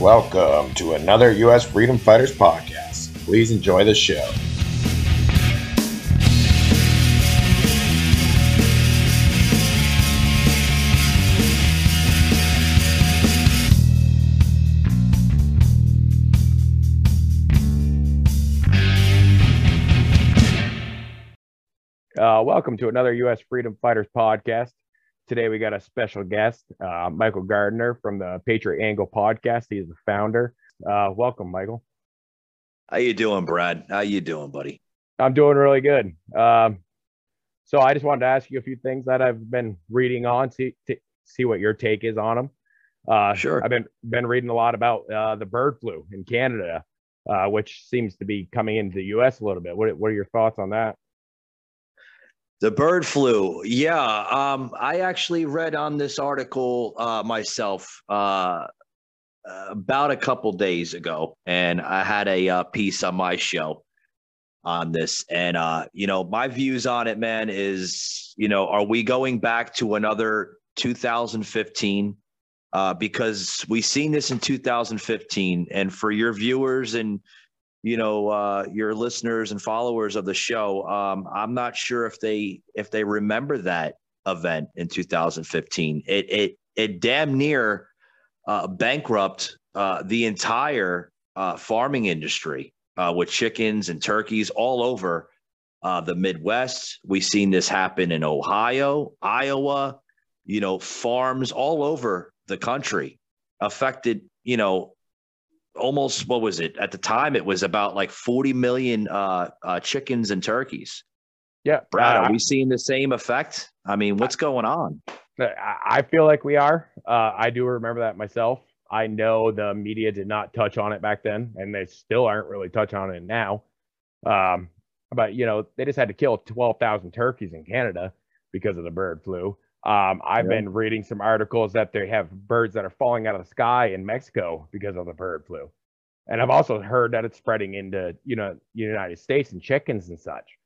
Welcome to another U.S. Freedom Fighters podcast. Please enjoy the show. Uh, welcome to another U.S. Freedom Fighters podcast. Today we got a special guest, uh, Michael Gardner from the Patriot Angle podcast. He's the founder. Uh, welcome, Michael. How you doing, Brad? How you doing, buddy? I'm doing really good. Um, so I just wanted to ask you a few things that I've been reading on, see to see what your take is on them. Uh, Sure. I've been been reading a lot about uh, the bird flu in Canada, uh, which seems to be coming into the U.S. a little bit. What What are your thoughts on that? The bird flu. Yeah. Um, I actually read on this article uh, myself uh, about a couple days ago, and I had a uh, piece on my show on this. And, uh, you know, my views on it, man, is, you know, are we going back to another 2015? Uh, because we've seen this in 2015. And for your viewers and you know uh, your listeners and followers of the show um, i'm not sure if they if they remember that event in 2015 it it it damn near uh, bankrupt uh, the entire uh, farming industry uh, with chickens and turkeys all over uh, the midwest. We've seen this happen in ohio iowa you know farms all over the country affected you know almost what was it at the time it was about like 40 million uh, uh chickens and turkeys Yeah, brad are we seeing the same effect i mean what's going on I feel like we are. Uh, I do remember that myself. I know the media did not touch on it back then, and they still aren't really touching on it now. Um, but you know, they just had to kill twelve thousand turkeys in Canada because of the bird flu. Um, I've Yeah. been reading some articles that they have birds that are falling out of the sky in Mexico because of the bird flu, and I've also heard that it's spreading into you know United States and chickens and such.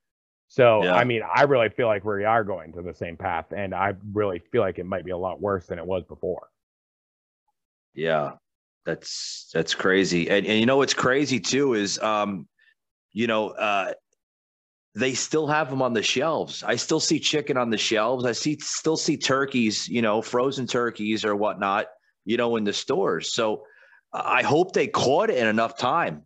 So Yeah. I mean, I really feel like we are going to the same path, and I really feel like it might be a lot worse than it was before. yeah that's that's crazy and, and you know what's crazy too is um you know uh they still have them on the shelves. I still see chicken on the shelves. I see still see turkeys you know frozen turkeys or whatnot you know in the stores. So i hope they caught it in enough time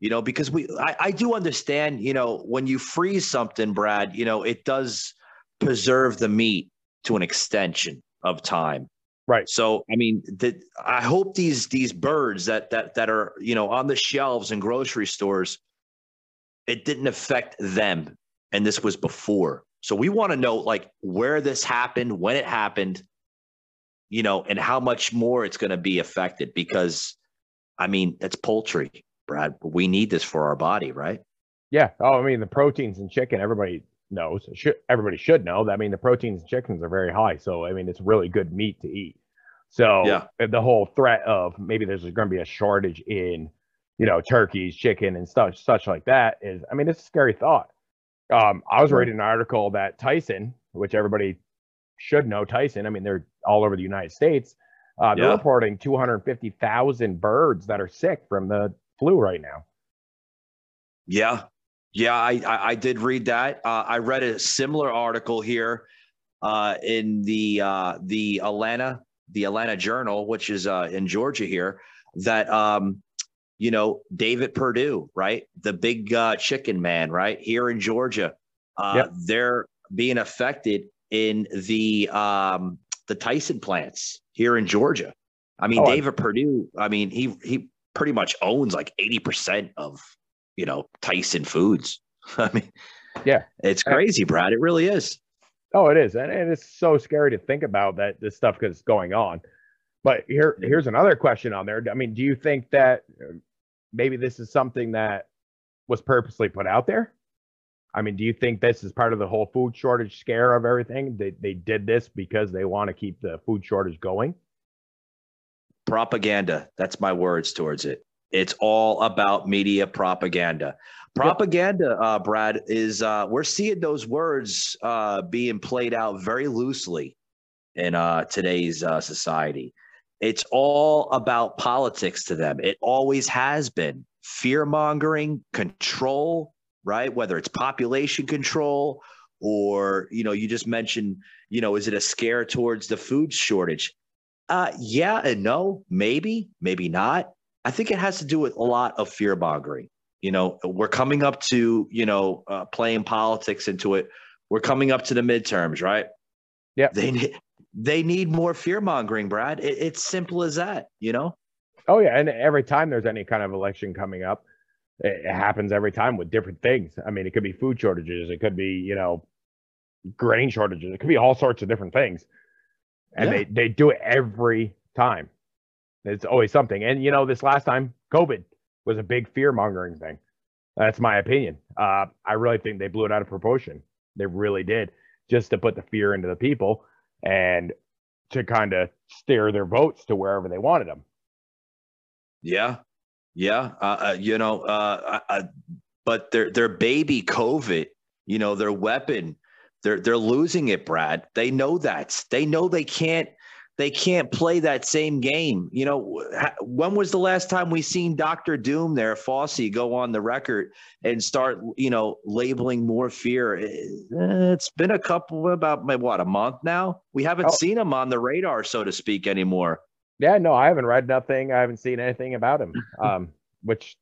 you know because we I, I do understand you know when you freeze something brad you know it does preserve the meat to an extension of time. Right. so i mean that i hope these these birds that that that are you know on the shelves in grocery stores it didn't affect them and this was before so we want to know like where this happened when it happened you know and how much more it's going to be affected because i mean it's poultry brad we need this for our body right Yeah. Oh, I mean, the proteins in chicken, everybody knows. Should, everybody should know that. I mean, the proteins in chickens are very high. So, I mean, it's really good meat to eat. So, Yeah. the whole threat of maybe there's going to be a shortage in, you know, turkeys, chicken, and such, such like that is, I mean, it's a scary thought. Um, I was reading an article that Tyson, which everybody should know Tyson, I mean, they're all over the United States. Uh, they're Yeah. reporting 250,000 birds that are sick from the flu right now. Yeah, yeah, I I, I did read that. Uh, I read a similar article here uh, in the uh, the Atlanta the Atlanta Journal, which is uh, in Georgia here, that um, you know David Perdue, right, the big uh, chicken man, right here in Georgia, uh, Yep. they're being affected in the um, the Tyson plants here in Georgia. I mean, Oh, I- David Perdue. I mean, he he pretty much owns like eighty percent of you know Tyson Foods. I mean, Yeah. it's crazy, Brad. It really is. Oh, it is, and, and it's so scary to think about that this stuff is going on. But here, here's another question on there. I mean, do you think that maybe this is something that was purposely put out there? I mean, do you think this is part of the whole food shortage scare of everything? They they did this because they want to keep the food shortage going. Propaganda. That's my words towards it. It's all about media propaganda. Propaganda, uh, Brad, is uh, we're seeing those words uh, being played out very loosely in uh, today's uh, society. It's all about politics to them. It always has been fear mongering, control, right? Whether it's population control or, you know, you just mentioned, you know, is it a scare towards the food shortage? Uh, yeah and no, maybe, maybe not. I think it has to do with a lot of fear mongering. You know, we're coming up to, you know, uh, playing politics into it. We're coming up to the midterms, right? Yeah. They they need more fear mongering, Brad. It, it's simple as that, you know? Oh, yeah. And every time there's any kind of election coming up, it, it happens every time with different things. I mean, it could be food shortages, it could be, you know, grain shortages, it could be all sorts of different things. And yeah. they, they do it every time. It's always something. And, you know, this last time, COVID was a big fear mongering thing. That's my opinion. Uh, I really think they blew it out of proportion. They really did, just to put the fear into the people and to kind of steer their votes to wherever they wanted them. Yeah, yeah, uh, uh, you know, uh, uh, but their their baby COVID, you know, their weapon, they're they're losing it, Brad. They know that. They know they can't they can't play that same game. You know, when was the last time we seen Doctor Doom there, Fauci, go on the record and start, you know, labeling more fear? It's been a couple, about what, a month now? We haven't oh. seen him on the radar, so to speak, anymore. Yeah, no, I haven't read nothing. I haven't seen anything about him. Um, which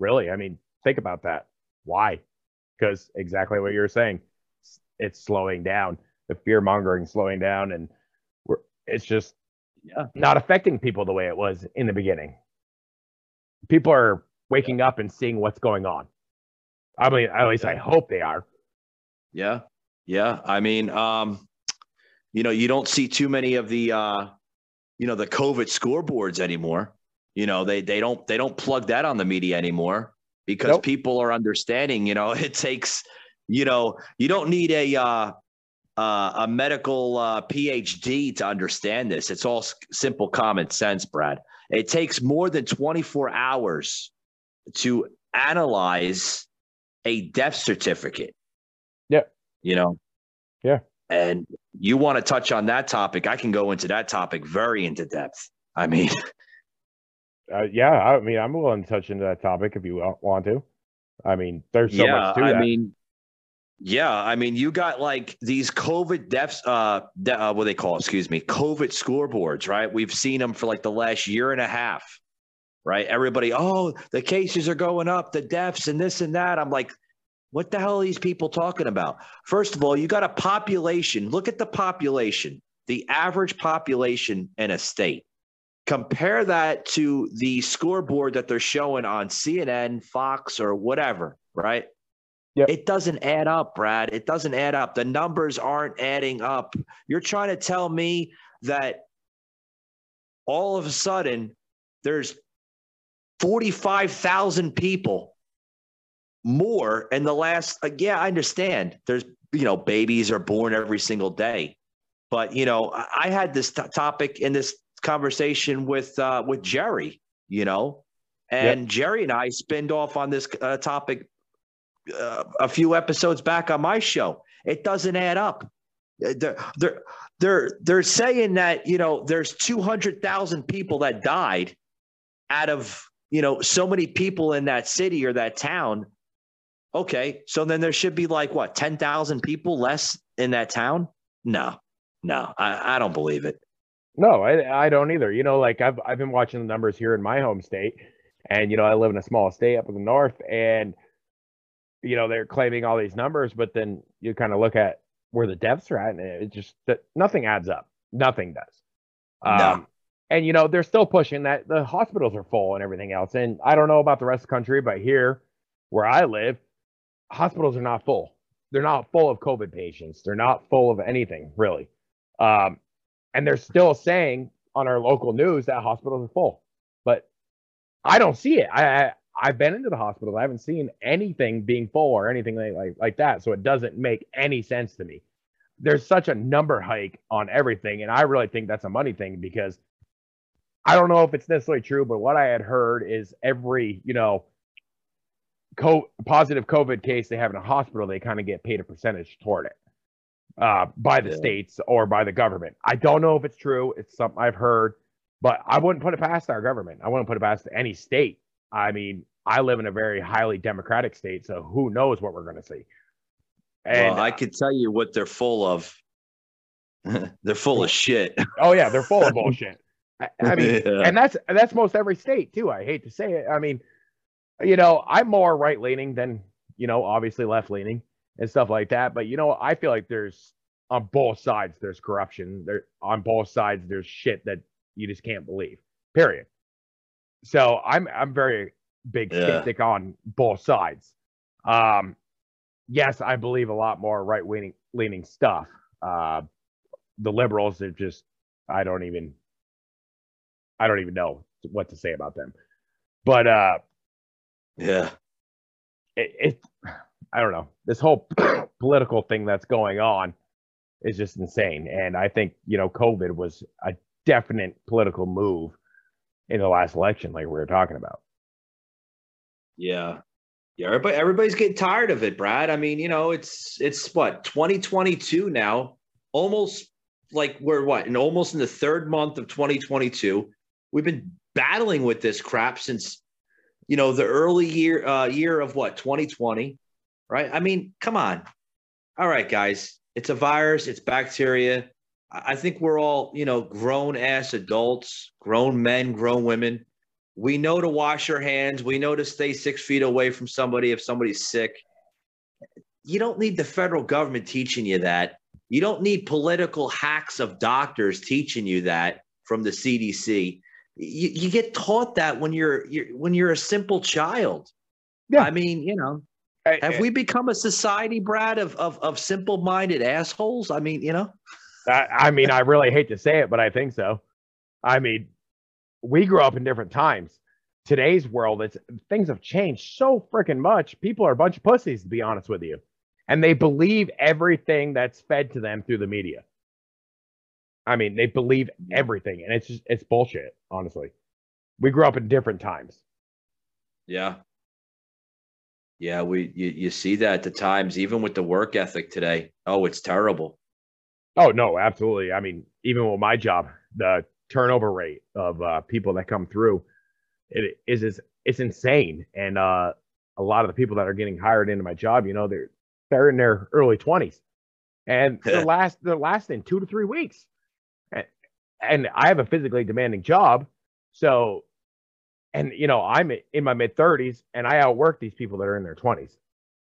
really, I mean, think about that. Why? Because exactly what you're saying, it's slowing down. The fear mongering slowing down, and it's just yeah. not affecting people the way it was in the beginning. People are waking up and seeing what's going on. I mean, at least I hope they are. Yeah. Yeah. I mean, um, you know, you don't see too many of the uh, you know, the COVID scoreboards anymore. You know, they they don't they don't plug that on the media anymore because nope. people are understanding, you know, it takes, you know, you don't need a uh uh, a medical uh, PhD to understand this. It's all simple common sense, Brad. It takes more than 24 hours to analyze a death certificate. Yeah. You know? Yeah. And you want to touch on that topic? I can go into that topic very into depth. I mean, uh, yeah, I mean, I'm willing to touch into that topic if you want to. I mean, there's so yeah, much to I that. mean, yeah, I mean, you got like these COVID deaths, uh, de- uh, what they call, excuse me, COVID scoreboards, right? We've seen them for like the last year and a half, right? Everybody, oh, the cases are going up, the deaths, and this and that. I'm like, what the hell are these people talking about? First of all, you got a population. Look at the population, the average population in a state. Compare that to the scoreboard that they're showing on CNN, Fox, or whatever, right? Yep. It doesn't add up, Brad. It doesn't add up. The numbers aren't adding up. You're trying to tell me that all of a sudden there's 45,000 people more in the last uh, yeah, I understand. There's you know, babies are born every single day. But, you know, I, I had this t- topic in this conversation with uh with Jerry, you know, and yep. Jerry and I spinned off on this uh, topic uh, a few episodes back on my show. It doesn't add up. They're, they're, they're, they're saying that, you know, there's 200,000 people that died out of, you know, so many people in that city or that town. Okay. So then there should be like what, 10,000 people less in that town? No, no, I, I don't believe it. No, I, I don't either. You know, like I've, I've been watching the numbers here in my home state and, you know, I live in a small state up in the North and, you know they're claiming all these numbers, but then you kind of look at where the deaths are at, and it just that nothing adds up. Nothing does. Um, no. And you know they're still pushing that the hospitals are full and everything else. And I don't know about the rest of the country, but here where I live, hospitals are not full. They're not full of COVID patients. They're not full of anything really. Um, and they're still saying on our local news that hospitals are full, but I don't see it. I, I've been into the hospital. I haven't seen anything being full or anything like, like, like that. So it doesn't make any sense to me. There's such a number hike on everything. And I really think that's a money thing because I don't know if it's necessarily true, but what I had heard is every, you know, co- positive COVID case they have in a hospital, they kind of get paid a percentage toward it uh, by the yeah. states or by the government. I don't know if it's true. It's something I've heard, But I wouldn't put it past our government. I wouldn't put it past any state. I mean, I live in a very highly democratic state, so who knows what we're going to see. And well, I could tell you what they're full of. they're full of shit. oh yeah, they're full of bullshit. I, I mean, yeah. and that's that's most every state too. I hate to say it. I mean, you know, I'm more right leaning than you know, obviously left leaning and stuff like that. But you know, I feel like there's on both sides there's corruption. There on both sides there's shit that you just can't believe. Period. So I'm I'm very big yeah. skeptic on both sides. Um, yes, I believe a lot more right leaning leaning stuff. Uh, the liberals are just I don't even I don't even know what to say about them. But uh, yeah, it, it I don't know this whole political thing that's going on is just insane. And I think you know COVID was a definite political move in the last election, like we were talking about. Yeah. Yeah, everybody, everybody's getting tired of it, Brad. I mean, you know, it's it's what 2022 now, almost like we're what, and almost in the third month of 2022. We've been battling with this crap since, you know, the early year uh, year of what 2020, right? I mean, come on. All right, guys, it's a virus, it's bacteria. I think we're all, you know, grown ass adults, grown men, grown women. We know to wash our hands. We know to stay six feet away from somebody if somebody's sick. You don't need the federal government teaching you that. You don't need political hacks of doctors teaching you that from the CDC. You, you get taught that when you're, you're when you're a simple child. Yeah. I mean, you know, have we become a society, Brad, of of, of simple minded assholes? I mean, you know. I, I mean, I really hate to say it, but I think so. I mean, we grew up in different times. Today's world, it's things have changed so freaking much. People are a bunch of pussies, to be honest with you, and they believe everything that's fed to them through the media. I mean, they believe everything, and it's just it's bullshit. Honestly, we grew up in different times. Yeah, yeah, we you, you see that at the times, even with the work ethic today. Oh, it's terrible. Oh no, absolutely. I mean, even with my job, the turnover rate of uh, people that come through it is is it's insane. And uh, a lot of the people that are getting hired into my job, you know, they're they're in their early twenties, and they're last they're lasting two to three weeks. And, and I have a physically demanding job, so and you know I'm in my mid thirties, and I outwork these people that are in their twenties.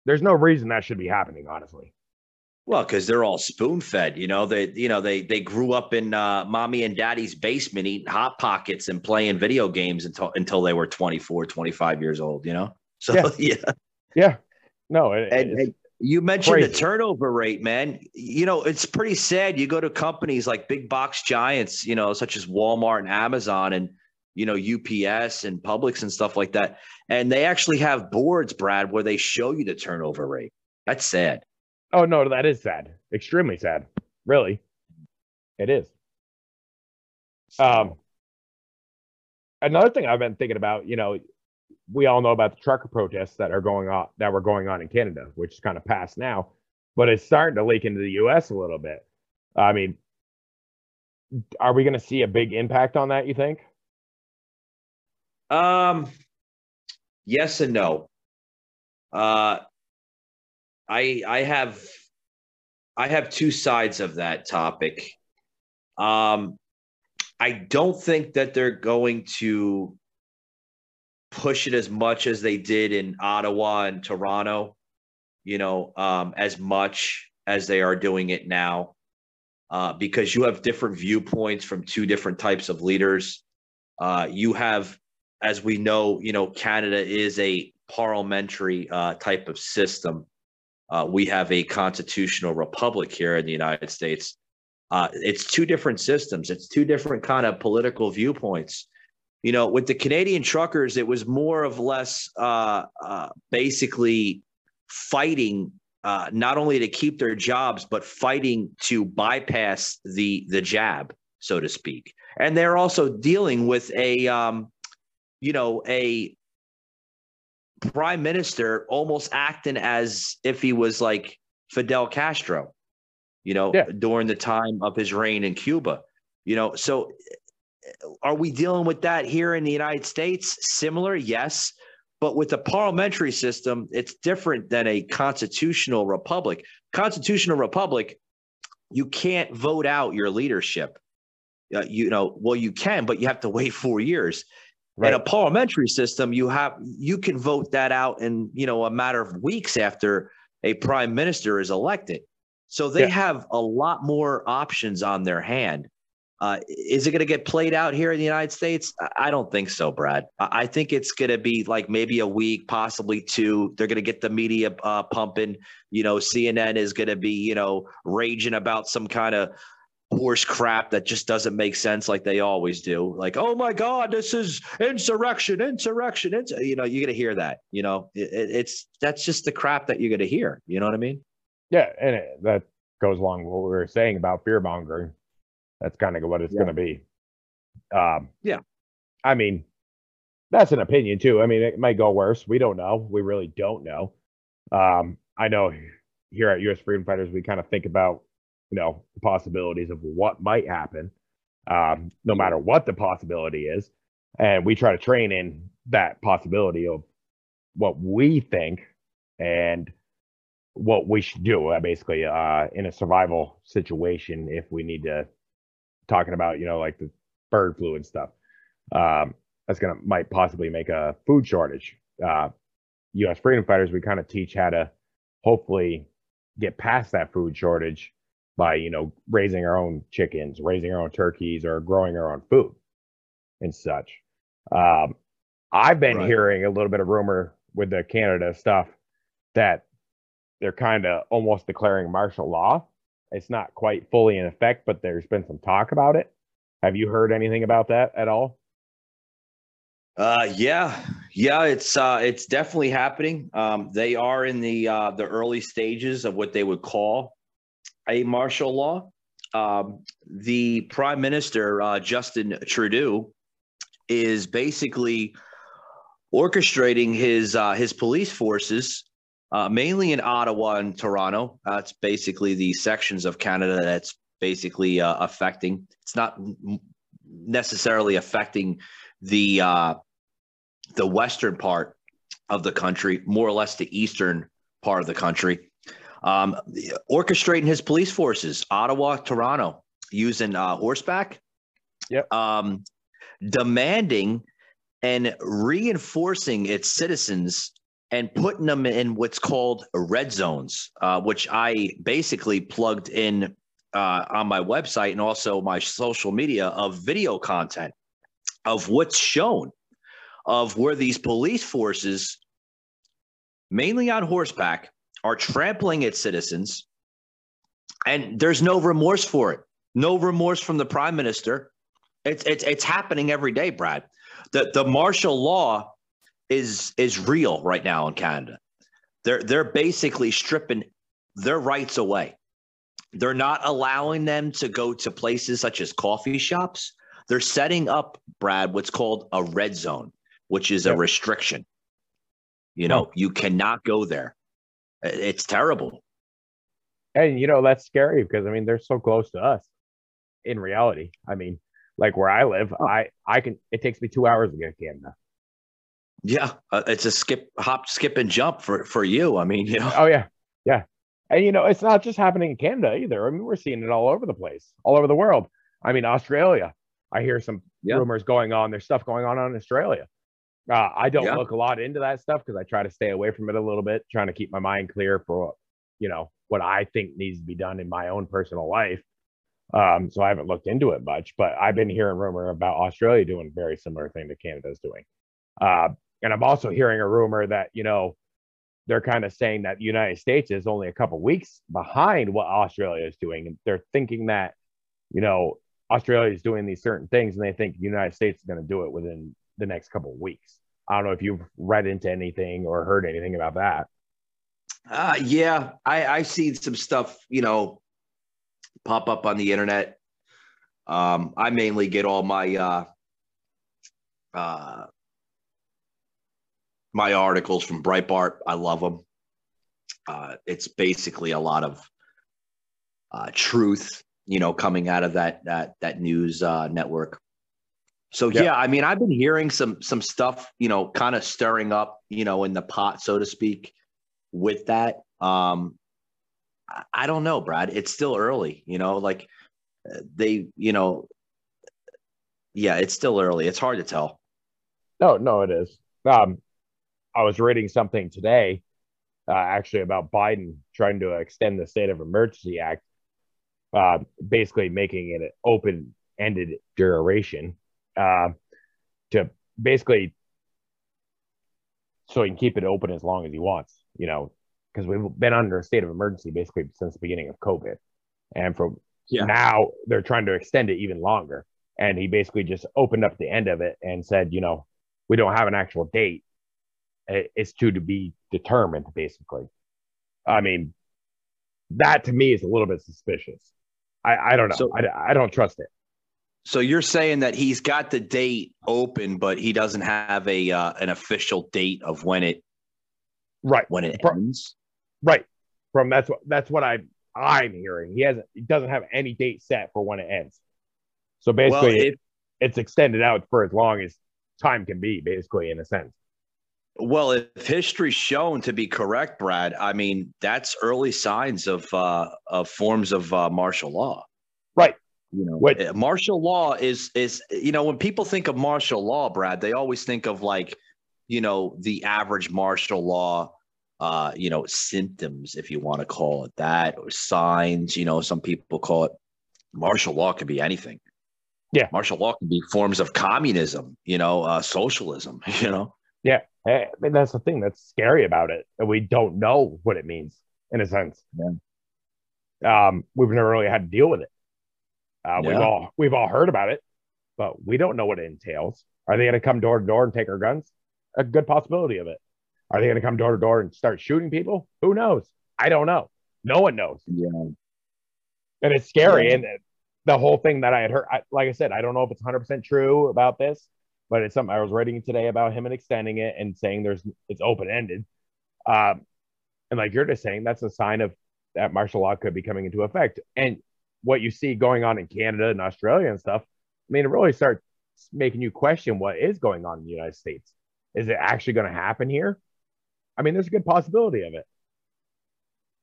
There's no reason that should be happening, honestly. Well, because they're all spoon fed, you know. They, you know, they they grew up in uh, mommy and daddy's basement eating hot pockets and playing video games until until they were 24, 25 years old. You know. So yeah, yeah, yeah. No, it, and, and, you mentioned crazy. the turnover rate, man. You know, it's pretty sad. You go to companies like big box giants, you know, such as Walmart and Amazon, and you know UPS and Publix and stuff like that, and they actually have boards, Brad, where they show you the turnover rate. That's sad. Oh no, that is sad. Extremely sad. Really. It is. Um another thing I've been thinking about, you know, we all know about the trucker protests that are going on that were going on in Canada, which is kind of past now, but it's starting to leak into the US a little bit. I mean, are we going to see a big impact on that, you think? Um yes and no. Uh I I have I have two sides of that topic. Um, I don't think that they're going to push it as much as they did in Ottawa and Toronto, you know, um, as much as they are doing it now, uh, because you have different viewpoints from two different types of leaders. Uh, you have, as we know, you know, Canada is a parliamentary uh, type of system. Uh, we have a constitutional republic here in the United States. Uh, it's two different systems. It's two different kind of political viewpoints. You know, with the Canadian truckers, it was more of less uh, uh basically fighting uh, not only to keep their jobs, but fighting to bypass the the jab, so to speak. And they're also dealing with a, um, you know, a prime minister almost acting as if he was like Fidel Castro, you know, yeah. during the time of his reign in Cuba. You know, so are we dealing with that here in the United States? Similar, yes. But with the parliamentary system, it's different than a constitutional republic. Constitutional republic, you can't vote out your leadership. Uh, you know, well, you can, but you have to wait four years. Right. In a parliamentary system, you have you can vote that out in you know a matter of weeks after a prime minister is elected. So they yeah. have a lot more options on their hand. Uh, is it going to get played out here in the United States? I don't think so, Brad. I think it's going to be like maybe a week, possibly two. They're going to get the media uh, pumping. You know, CNN is going to be, you know, raging about some kind of horse crap that just doesn't make sense like they always do. Like, oh my God, this is insurrection, insurrection. It's, you know, you're going to hear that. You know, it, it's that's just the crap that you're going to hear. You know what I mean? Yeah. And it, that goes along with what we were saying about fear mongering that's kind of what it's yeah. going to be. Um, yeah. I mean, that's an opinion too. I mean, it might go worse. We don't know. We really don't know. Um, I know here at U.S. Freedom Fighters, we kind of think about, you know, the possibilities of what might happen, um, no matter what the possibility is, and we try to train in that possibility of what we think and what we should do, uh, basically, uh, in a survival situation if we need to talking about, you know, like the bird flu and stuff. Um, that's gonna might possibly make a food shortage. Uh, U.S. freedom fighters, we kind of teach how to hopefully get past that food shortage by, you know, raising our own chickens, raising our own turkeys, or growing our own food and such. Um, I've been right. hearing a little bit of rumor with the Canada stuff that they're kind of almost declaring martial law it's not quite fully in effect, but there's been some talk about it. Have you heard anything about that at all? Uh, yeah, yeah, it's uh, it's definitely happening. Um, they are in the uh, the early stages of what they would call a martial law. Um, the Prime Minister uh, Justin Trudeau is basically orchestrating his uh, his police forces uh, mainly in Ottawa and Toronto. That's basically the sections of Canada that's basically uh, affecting. It's not necessarily affecting the uh, the western part of the country, more or less the eastern part of the country. Um, orchestrating his police forces, Ottawa, Toronto, using uh, horseback. Yep. Um, demanding and reinforcing its citizens and putting them in what's called red zones, uh, which I basically plugged in uh, on my website and also my social media of video content of what's shown of where these police forces, mainly on horseback, are trampling its citizens. And there's no remorse for it. No remorse from the prime minister. It's, it's, it's happening every day, Brad. The, the martial law is is real right now in Canada. They're they're basically stripping their rights away. They're not allowing them to go to places such as coffee shops. They're setting up, Brad, what's called a red zone, which is a restriction. You know, you cannot go there. It's terrible. And you know, that's scary because I mean they're so close to us in reality. I mean, like where I live, I I can it takes me two hours to get to Canada. Yeah, uh, it's a skip, hop, skip, and jump for for you. I mean, you know. Oh yeah, yeah, and you know it's not just happening in Canada either. I mean, we're seeing it all over the place, all over the world. I mean, Australia. I hear some yeah. rumors going on. There's stuff going on in Australia. Uh, I don't yeah. look a lot into that stuff because I try to stay away from it a little bit, trying to keep my mind clear for you know what I think needs to be done in my own personal life. Um, so I haven't looked into it much, but I've been hearing rumor about Australia doing a very similar thing to Canada's doing. Uh, and I'm also hearing a rumor that, you know, they're kind of saying that the United States is only a couple weeks behind what Australia is doing. And they're thinking that, you know, Australia is doing these certain things and they think the United States is going to do it within the next couple of weeks. I don't know if you've read into anything or heard anything about that. Uh, yeah, I, I see some stuff, you know, pop up on the internet. Um, I mainly get all my uh, uh, my articles from Breitbart. I love them. Uh, it's basically a lot of uh, truth, you know, coming out of that that that news uh, network. So yeah. yeah, I mean, I've been hearing some some stuff, you know, kind of stirring up, you know, in the pot, so to speak, with that. Um, I don't know, Brad. It's still early, you know, like they, you know, yeah, it's still early. It's hard to tell. No, no, it is. Um, I was reading something today, uh, actually about Biden trying to extend the State of Emergency Act, uh, basically making it an open-ended duration uh, to basically so he can keep it open as long as he wants. You know, because we've been under a state of emergency basically since the beginning of COVID, and from yeah. now they're trying to extend it even longer. And he basically just opened up the end of it and said, you know, we don't have an actual date. It's to to be determined, basically. I mean, that to me is a little bit suspicious. I, I don't know. So, I, I don't trust it. So you're saying that he's got the date open, but he doesn't have a uh, an official date of when it right when it ends. Right. From that's what that's what I I'm hearing. He hasn't he doesn't have any date set for when it ends. So basically well, it, it's extended out for as long as time can be, basically, in a sense. Well, if history's shown to be correct, Brad, I mean that's early signs of uh, of forms of uh, martial law. Right. You know, what? martial law is is you know when people think of martial law, Brad, they always think of like you know the average martial law uh, you know, symptoms, if you want to call it that, or signs. You know, some people call it martial law could be anything. Yeah, martial law can be forms of communism. You know, uh, socialism. You know. Yeah, I mean, that's the thing that's scary about it, and we don't know what it means in a sense. Yeah. Um, we've never really had to deal with it. Uh, yeah. We've all we've all heard about it, but we don't know what it entails. Are they going to come door to door and take our guns? A good possibility of it. Are they going to come door to door and start shooting people? Who knows? I don't know. No one knows. Yeah. And it's scary. Yeah. And the whole thing that I had heard, I, like I said, I don't know if it's 100% true about this, but it's something I was reading today about him and extending it and saying there's it's open ended. Um, and like you're just saying, that's a sign of that martial law could be coming into effect. And what you see going on in Canada and Australia and stuff, I mean, it really starts making you question what is going on in the United States. Is it actually going to happen here? I mean, there's a good possibility of it.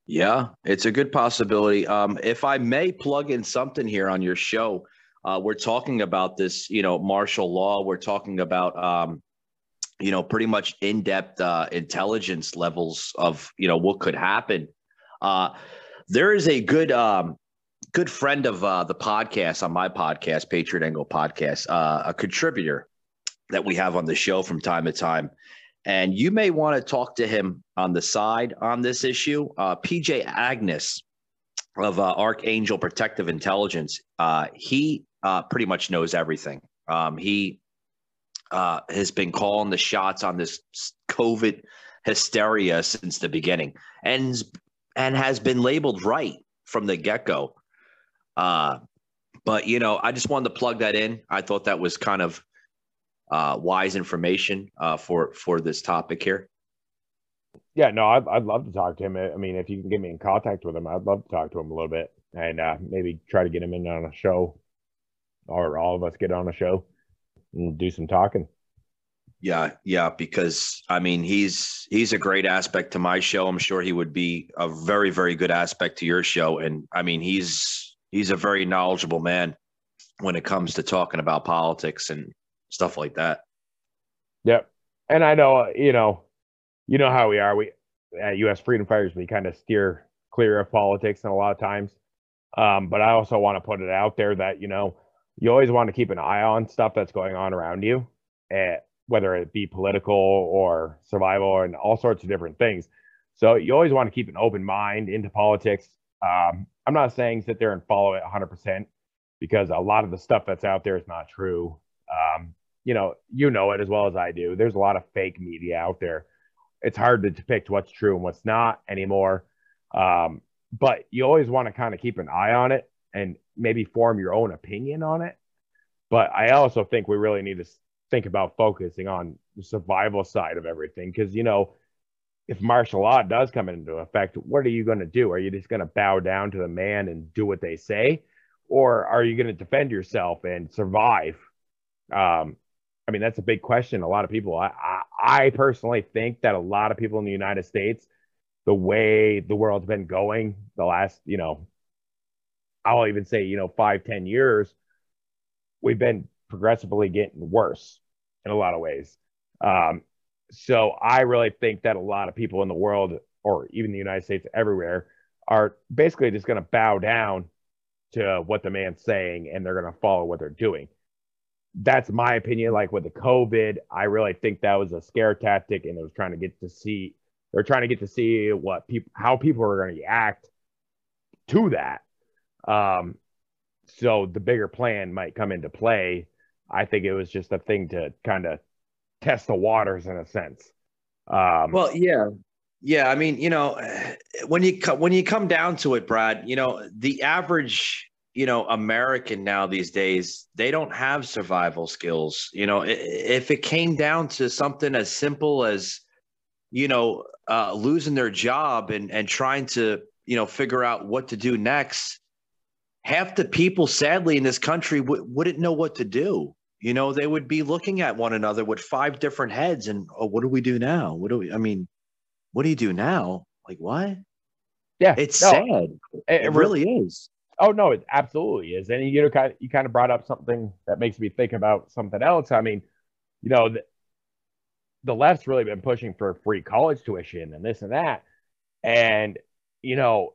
Yeah, it's a good possibility. Um, if I may plug in something here on your show, uh, we're talking about this, you know, martial law. We're talking about, um, you know, pretty much in-depth uh, intelligence levels of, you know, what could happen. Uh, there is a good, um, good friend of uh, the podcast on my podcast, Patriot Angle Podcast, uh, a contributor that we have on the show from time to time. And you may want to talk to him on the side on this issue. Uh, PJ Agnes of uh, Archangel Protective Intelligence, uh, he uh, pretty much knows everything. Um, he has been calling the shots on this COVID hysteria since the beginning, and and has been labeled right from the get go. Uh, but you know, I just wanted to plug that in. I thought that was kind of uh, wise information uh, for for this topic here? Yeah, no, I'd, I'd love to talk to him. I mean, if you can get me in contact with him, I'd love to talk to him a little bit and uh, maybe try to get him in on a show, or all of us get on a show and do some talking. Yeah, yeah, because I mean, he's he's a great aspect to my show. I'm sure he would be a very very good aspect to your show, and I mean, he's he's a very knowledgeable man when it comes to talking about politics and stuff like that. Yep. And I know, you know, you know how we are. We at U.S. Freedom Fighters, we kind of steer clear of politics and a lot of times. Um, but I also want to put it out there that you know you always want to keep an eye on stuff that's going on around you, eh, whether it be political or survival and all sorts of different things. So you always want to keep an open mind into politics. Um, I'm not saying sit there and follow it 100% because a lot of the stuff that's out there is not true. Um, you know, you know it as well as I do. There's a lot of fake media out there. It's hard to depict what's true and what's not anymore. Um, but you always want to kind of keep an eye on it and maybe form your own opinion on it. But I also think we really need to think about focusing on the survival side of everything because, you know, if martial law does come into effect, what are you going to do? Are you just going to bow down to the man and do what they say? Or are you going to defend yourself and survive Um, I mean, that's a big question. A lot of people, I, I, I personally think that a lot of people in the United States, the way the world's been going the last, you know, I'll even say, you know, five, ten years, we've been progressively getting worse in a lot of ways. Um, so I really think that a lot of people in the world, or even the United States, everywhere, are basically just going to bow down to what the man's saying and they're going to follow what they're doing. That's my opinion. Like with the COVID, I really think that was a scare tactic and it was trying to get to see, they're trying to get to see what people, how people are going to react to that. Um, so the bigger plan might come into play. I think it was just a thing to kind of test the waters in a sense. Um, well, yeah, yeah. I mean, you know, when you when you come down to it, Brad, you know, the average you know American now these days they don't have survival skills. You know, if it came down to something as simple as you know uh, losing their job and and trying to you know figure out what to do next half the people sadly in this country w- wouldn't know what to do you know, they would be looking at one another with five different heads and, oh, what do we do now? What do we, I mean, what do you do now? Like, what? Yeah. It's no, sad. It, it really is. Oh, no, it absolutely is. And you know, kind of, you kind of brought up something that makes me think about something else. I mean, you know, the, the left's really been pushing for free college tuition and this and that. And, you know,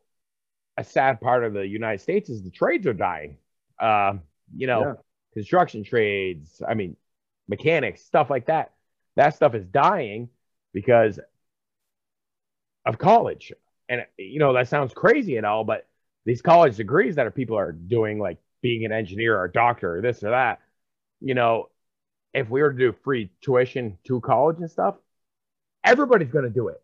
a sad part of the United States is the trades are dying. Uh, you know, construction trades, I mean, mechanics, stuff like that. That stuff is dying because of college. And, you know, that sounds crazy and all, but these college degrees that are people are doing, like being an engineer or a doctor or this or that, you know, if we were to do free tuition to college and stuff, everybody's going to do it.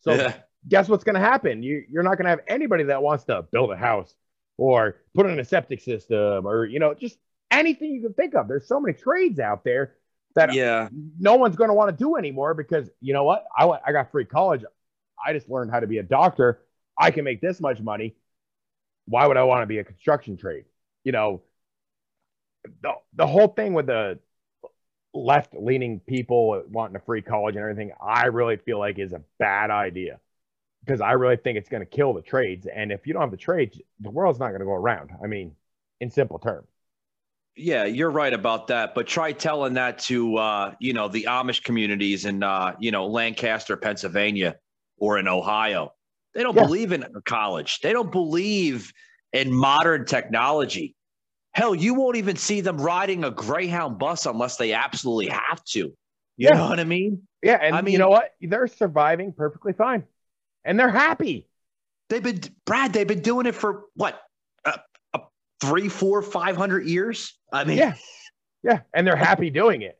So, yeah. guess what's going to happen? You, you're not going to have anybody that wants to build a house or put in a septic system or, you know, just anything you can think of. There's so many trades out there that yeah. no one's going to want to do anymore because you know what? I I got free college. I just learned how to be a doctor. I can make this much money. Why would I want to be a construction trade? You know, the, the whole thing with the left leaning people wanting a free college and everything, I really feel like is a bad idea because I really think it's going to kill the trades. And if you don't have the trades, the world's not going to go around. I mean, in simple terms. Yeah, you're right about that. But try telling that to uh, you know the Amish communities in uh, you know Lancaster, Pennsylvania, or in Ohio. They don't yeah. believe in college. They don't believe in modern technology. Hell, you won't even see them riding a Greyhound bus unless they absolutely have to. You yeah. know what I mean? Yeah, and I mean, you know what? They're surviving perfectly fine, and they're happy. They've been Brad. They've been doing it for what three, four, five hundred years. I mean, yeah, yeah, and they're happy doing it.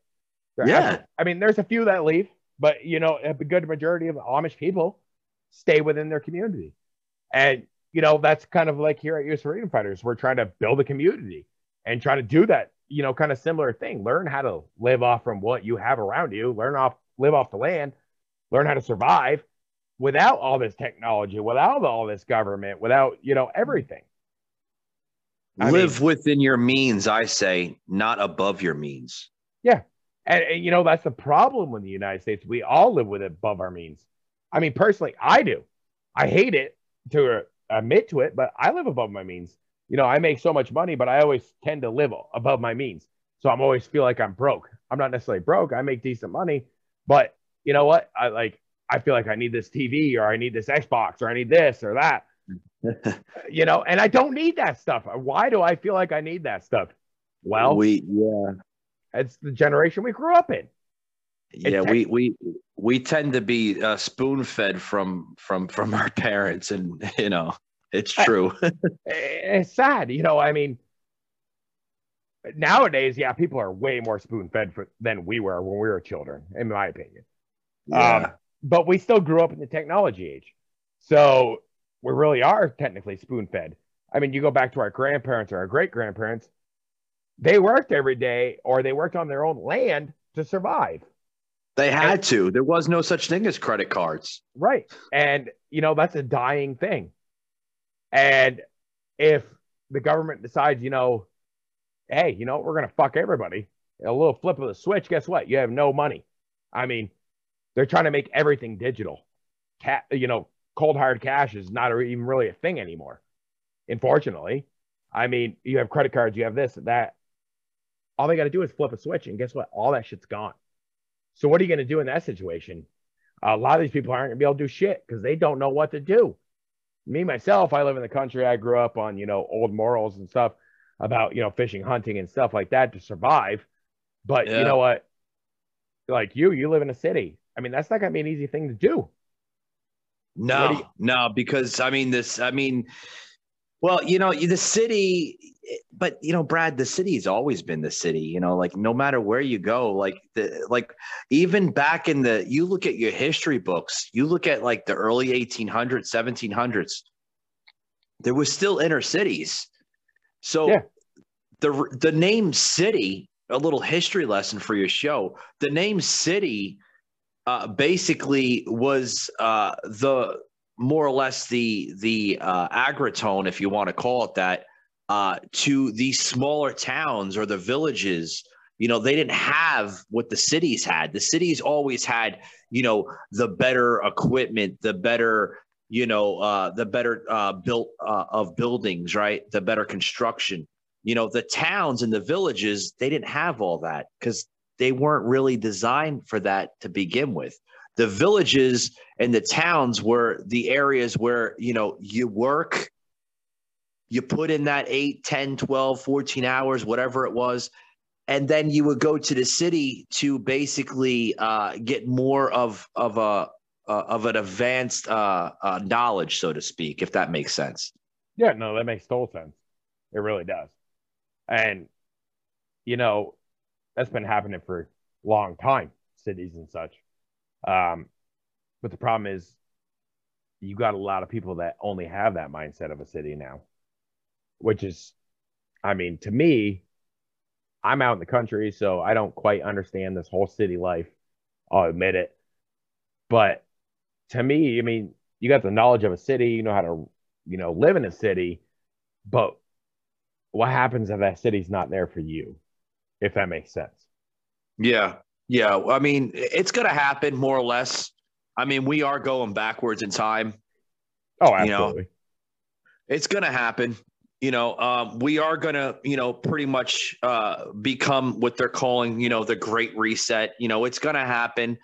They're yeah, happy. I mean, there's a few that leave, but you know, a good majority of Amish people stay within their community, and you know, that's kind of like here at US Freedom Fighters, we're trying to build a community and try to do that. You know, kind of similar thing. Learn how to live off from what you have around you. Learn off, live off the land. Learn how to survive without all this technology, without all this government, without you know everything. I Live mean, within your means, I say, not above your means. Yeah. And, and, you know, that's the problem with the United States. We all live with it above our means. I mean, personally, I do. I hate it to admit to it, but I live above my means. You know, I make so much money, but I always tend to live above my means. So I'm always feel like I'm broke. I'm not necessarily broke. I make decent money, but you know what? I like, I feel like I need this TV or I need this Xbox or I need this or that. you know, and I don't need that stuff. Why do I feel like I need that stuff? Well, we yeah, it's the generation we grew up in. Yeah, we we we tend to be uh, spoon fed from from from our parents, and you know, it's true. it's sad, you know. I mean, nowadays, yeah, people are way more spoon fed than we were when we were children, in my opinion. Yeah. Um, but we still grew up in the technology age, so we really are technically spoon fed. I mean, you go back to our grandparents or our great grandparents, they worked every day or they worked on their own land to survive. They had and, to. There was no such thing as credit cards. Right. And, you know, that's a dying thing. And if the government decides, you know, hey, you know, we're going to fuck everybody a little flip of the switch, guess what? You have no money. I mean, they're trying to make everything digital. Cat, you know, cold hard cash is not even really a thing anymore. Unfortunately, I mean, you have credit cards, you have this, that. All they got to do is flip a switch, and guess what? All that shit's gone. So what are you going to do in that situation? A lot of these people aren't going to be able to do shit because they don't know what to do. Me myself, I live in the country. I grew up on you know old morals and stuff about you know fishing, hunting, and stuff like that to survive. But yeah. you know what? Like you, you live in a city. I mean, that's not going to be an easy thing to do. No, you- no, because I mean this. I mean, well, you know, the city, but you know, Brad, the city has always been the city. You know, like no matter where you go, like the like even back in the, you look at your history books, you look at like the early 1800s, 1700s, there was still inner cities. So yeah. the the name city a little history lesson for your show. The name City uh, basically was uh, the more or less the the uh, agritone, if you want to call it that, uh, to these smaller towns or the villages. You know, they didn't have what the cities had. The cities always had, you know, the better equipment, the better, you know, uh, the better uh, built uh, of buildings, right? The better construction you know the towns and the villages they didn't have all that because they weren't really designed for that to begin with. The villages and the towns were the areas where you know you work you put in that 8 10 12 14 hours whatever it was and then you would go to the city to basically uh, get more of of a uh, of an advanced uh, uh, knowledge so to speak if that makes sense. Yeah no that makes total sense. It really does. And, you know, that's been happening for a long time, cities and such. Um, but the problem is, you got a lot of people that only have that mindset of a city now, which is, I mean, to me, I'm out in the country, so I don't quite understand this whole city life. I'll admit it. But to me, I mean, you got the knowledge of a city, you know how to, you know, live in a city, but what happens if that city's not there for you? If that makes sense. Yeah. Yeah. I mean, it's going to happen more or less. I mean, we are going backwards in time. Oh, absolutely. You know, it's going to happen. You know, um, we are going to, you know, pretty much uh, become what they're calling, you know, the great reset. You know, it's going to happen.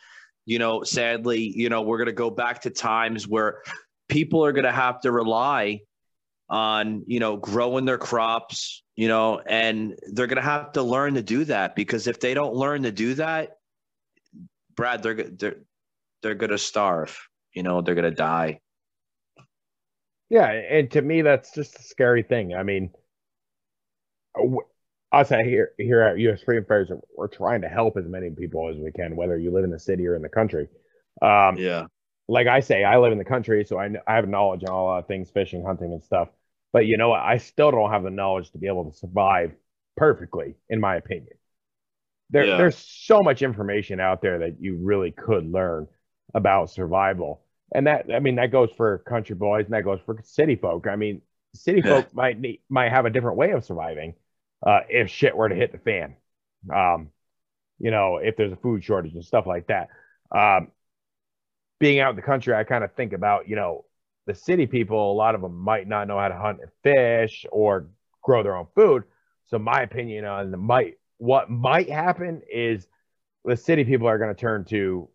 You know, sadly, you know, we're going to go back to times where people are going to have to rely on you know growing their crops you know and they're going to have to learn to do that because if they don't learn to do that brad they're they're they're going to starve you know they're going to die. Yeah and to me that's just a scary thing. I mean us here here at us freedom fighters we're trying to help as many people as we can whether you live in the city or in the country. Um, yeah. like I say, I live in the country, so I, I have knowledge on a lot of things, fishing, hunting, and stuff. But you know what? I still don't have the knowledge to be able to survive perfectly, in my opinion. There, yeah. There's so much information out there that you really could learn about survival. And that, I mean, that goes for country boys and that goes for city folk. I mean, city folk might need, might have a different way of surviving uh, if shit were to hit the fan. Um, you know, if there's a food shortage and stuff like that. Um, being out in the country, I kind of think about, you know, the city people, a lot of them might not know how to hunt and fish or grow their own food. So my opinion on the might what might happen is the city people are going to turn to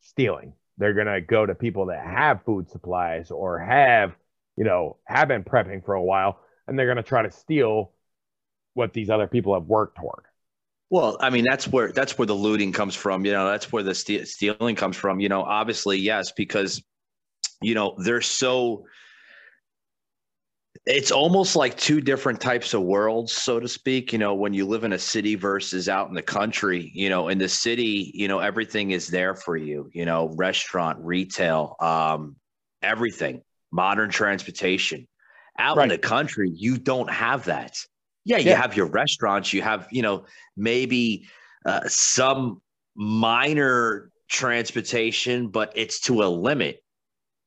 stealing. They're going to go to people that have food supplies or have, you know, have been prepping for a while and they're going to try to steal what these other people have worked toward. Well, I mean, that's where that's where the looting comes from. You know, that's where the stealing comes from. You know, obviously, yes, because you know, they're so it's almost like two different types of worlds, so to speak. You know, when you live in a city versus out in the country, you know, in the city, you know, everything is there for you, you know, restaurant, retail, um, everything, modern transportation. Out right. in the country, you don't have that. Yeah, you have your restaurants, you have, you know, maybe uh, some minor transportation, but it's to a limit.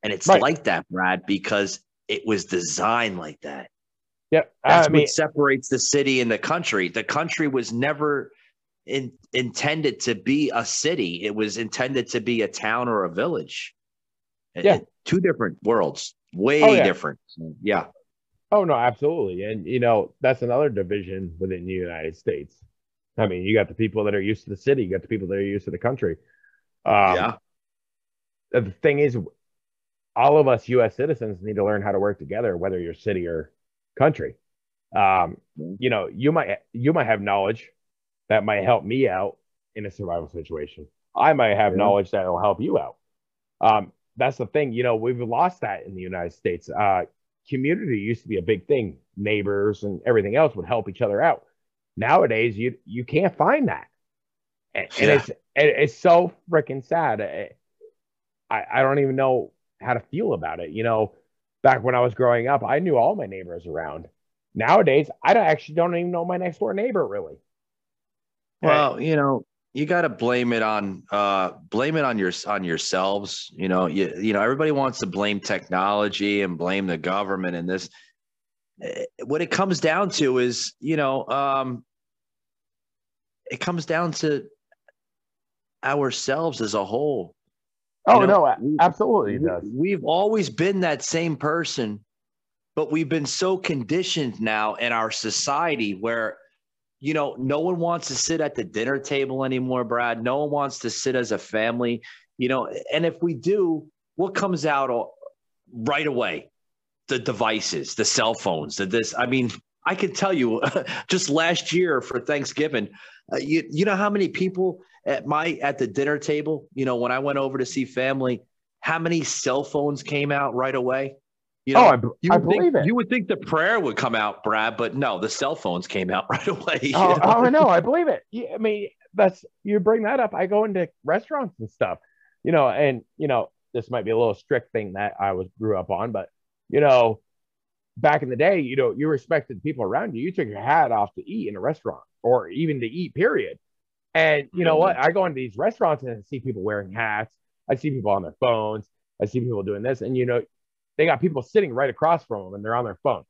And it's right. like that, Brad, because it was designed like that. Yeah. That's I mean, what separates the city and the country. The country was never in, intended to be a city. It was intended to be a town or a village. Yeah. two different worlds, way Oh, yeah. different. Yeah. Oh no, absolutely. And you know, that's another division within the United States. I mean, you got the people that are used to the city, you got the people that are used to the country. Um, yeah. the thing is, all of us U.S. citizens need to learn how to work together, whether you're city or country. Um, you know, you might you might have knowledge that might help me out in a survival situation. I might have Yeah. knowledge that will help you out. Um, that's the thing. You know, we've lost that in the United States. Uh, community used to be a big thing. Neighbors and everything else would help each other out. Nowadays, you you can't find that, and, and it's and it's so freaking sad. I, I don't even know how to feel about it. You know, back when I was growing up, I knew all my neighbors around. Nowadays, I don't actually don't even know my next door neighbor really. Well, you know, you got to blame it on uh blame it on your on yourselves. You know, you you know everybody wants to blame technology and blame the government and this. Eh, What it comes down to is, you know, um, it comes down to ourselves as a whole. Oh you know, no, absolutely We- does. We've always been that same person, but we've been so conditioned now in our society where, you know, no one wants to sit at the dinner table anymore, Brad. No one wants to sit as a family, you know, and if we do, what comes out right away? The devices, the cell phones, the this. I mean, I can tell you just last year for Thanksgiving, uh, you, you know how many people at my at the dinner table, you know, when I went over to see family, how many cell phones came out right away? You oh, know, I, b- you I would think, believe it. You would think the prayer would come out, Brad, but no, the cell phones came out right away. oh, know? oh, I know, I believe it. Yeah, I mean, that's you bring that up. I go into restaurants and stuff, you know, and you know, this might be a little strict thing that I was grew up on, but you know, back in the day, you know, you respected people around you. You took your hat off to eat in a restaurant or even to eat, period. And you know mm-hmm. what? I go into these restaurants and I see people wearing hats. I see people on their phones. I see people doing this, and you know, they got people sitting right across from them and they're on their phone.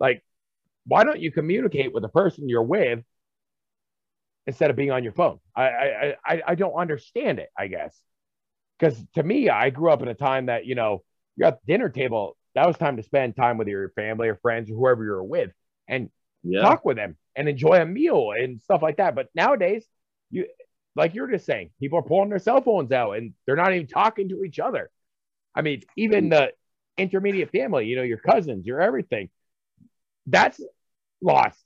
Like, why don't you communicate with the person you're with instead of being on your phone? I I I, I don't understand it. I guess because to me, I grew up in a time that you know you're at the dinner table. That was time to spend time with your family or friends or whoever you're with, and yeah. talk with them and enjoy a meal and stuff like that. But nowadays, you like you're just saying, people are pulling their cell phones out and they're not even talking to each other. I mean, even the intermediate family, you know, your cousins, your everything, that's lost.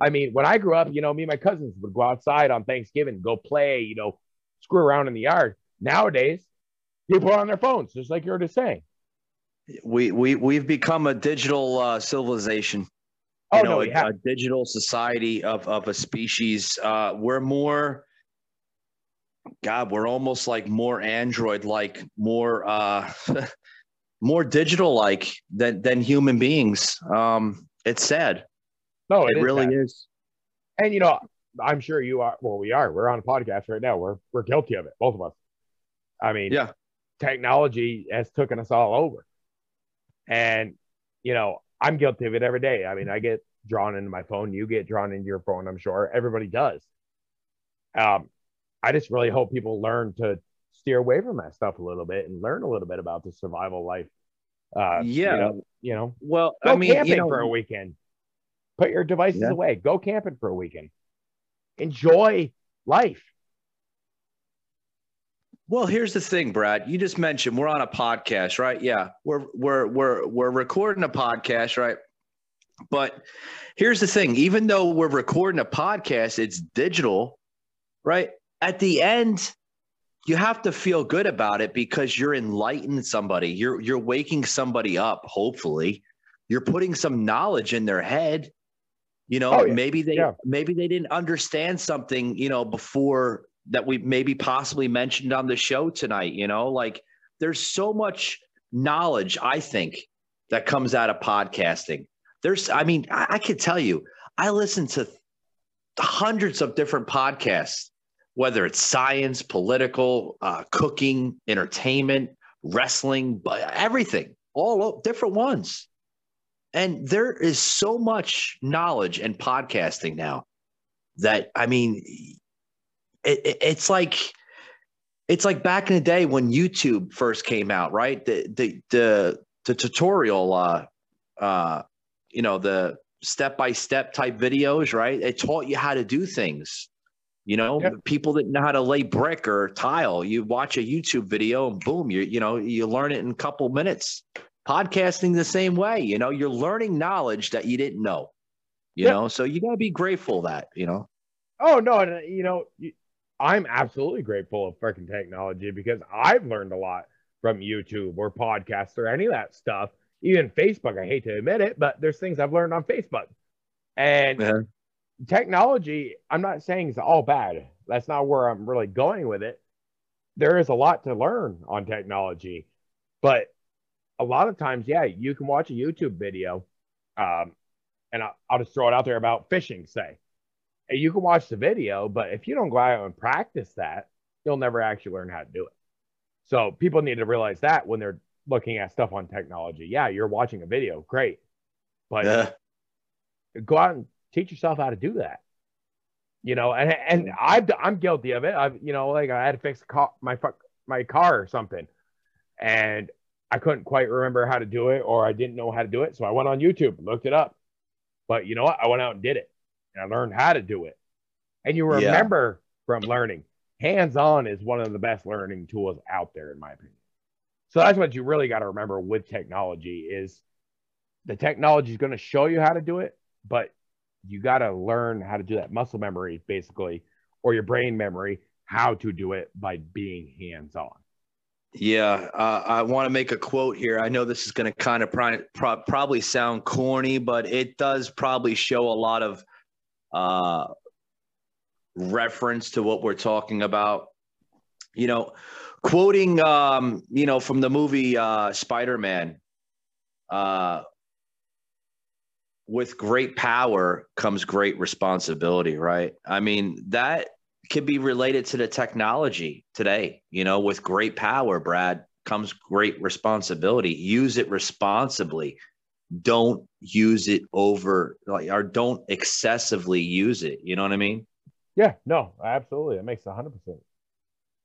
I mean, when I grew up, you know, me and my cousins would go outside on Thanksgiving, go play, you know, screw around in the yard. Nowadays, people are on their phones, just like you're just saying. we we we've become a digital uh, civilization. Oh, you know, no, a, a digital society of of a species. Uh, we're more, God, we're almost like more android like, more uh, more digital like than than human beings. Um, it's sad. No, it is really sad. is. And you know, I'm sure you are. Well, we are. We're on a podcast right now. We're we're guilty of it, both of us. I mean, Yeah. technology has taken us all over, and you know, I'm guilty of it every day. I mean, I get drawn into my phone. You get drawn into your phone. I'm sure everybody does. Um, I just really hope people learn to steer away from that stuff a little bit and learn a little bit about the survival life. Uh, Yeah. You know, you know Well, I mean, camping you know, for a weekend. Put your devices Yeah. away. Go camping for a weekend. Enjoy life. Well, here's the thing, Brad. You just mentioned we're on a podcast, right? Yeah, we're we're we're we're recording a podcast, right? But here's the thing: even though we're recording a podcast, it's digital, right? At the end, you have to feel good about it because you're enlightening somebody. You're you're waking somebody up. Hopefully, you're putting some knowledge in their head. You know, Oh, yeah. maybe they Yeah. maybe they didn't understand something. You know, before that we maybe possibly mentioned on the show tonight. You know, like there's so much knowledge I think that comes out of podcasting. There's, I mean, I, I could tell you, I listen to hundreds of different podcasts, whether it's science, political, uh, cooking, entertainment, wrestling, everything, all different ones. And there is so much knowledge in podcasting now that I mean, it, it, it's like it's like back in the day when YouTube first came out, right? The the the the tutorial, uh, uh, you know, the step by step type videos, right? It taught you how to do things. You know, yep. people that know how to lay brick or tile. You watch a YouTube video and boom, you you know you learn it in a couple minutes. Podcasting the same way. You know, you're learning knowledge that you didn't know. You know, so you gotta be grateful that you know. Oh no, you know, I'm absolutely grateful of freaking technology because I've learned a lot from YouTube or podcasts or any of that stuff. Even Facebook, I hate to admit it, but there's things I've learned on Facebook. And yeah. technology, I'm not saying it's all bad. That's not where I'm really going with it. There is a lot to learn on technology, but a lot of times, yeah, you can watch a YouTube video, um, and I'll, I'll just throw it out there about fishing, say you can watch the video, but if you don't go out and practice that, you'll never actually learn how to do it. So people need to realize that when they're looking at stuff on technology. Yeah, you're watching a video, great, but yeah. go out and teach yourself how to do that. You know, and and i I'm guilty of it. I've you know like I had to fix car, my my car or something, and I couldn't quite remember how to do it, or I didn't know how to do it, so I went on YouTube, looked it up. But you know what? I went out and did it and I learned how to do it. And you remember yeah. from learning. Hands on is one of the best learning tools out there, in my opinion. So that's what you really got to remember with technology is the technology is going to show you how to do it, but you got to learn how to do that muscle memory, basically, or your brain memory, how to do it by being hands on. Yeah, uh, I want to make a quote here. I know this is going to kind of pro- pro- probably sound corny, but it does probably show a lot of uh, reference to what we're talking about. You know, quoting, um, you know, from the movie uh, Spider Man, uh, with great power comes great responsibility, right? I mean, that could be related to the technology today. You know, with great power, Brad, comes great responsibility. Use it responsibly don't use it over like or don't excessively use it you know what i mean? Yeah no absolutely it makes 100%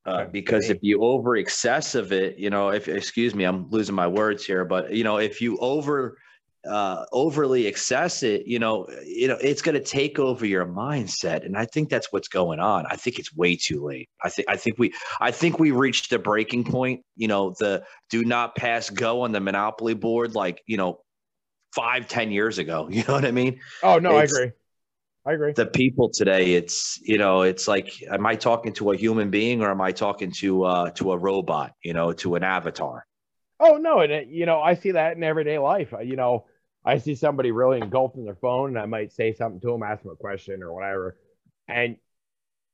uh, because if you over excessive it you know if excuse me i'm losing my words here but you know if you over uh, overly excess it you know you know it's going to take over your mindset and i think that's what's going on. I think it's way too late. I think i think we i think we reached the breaking point you know the do not pass go on the monopoly board like you know five, ten years ago. You know what I mean? Oh no, it's, I agree. I agree. The people today, it's you know, it's like, am I talking to a human being or am I talking to uh to a robot? You know, to an avatar? Oh no, and it, you know, I see that in everyday life. You know, I see somebody really engulfed in their phone, and I might say something to them, ask them a question or whatever, and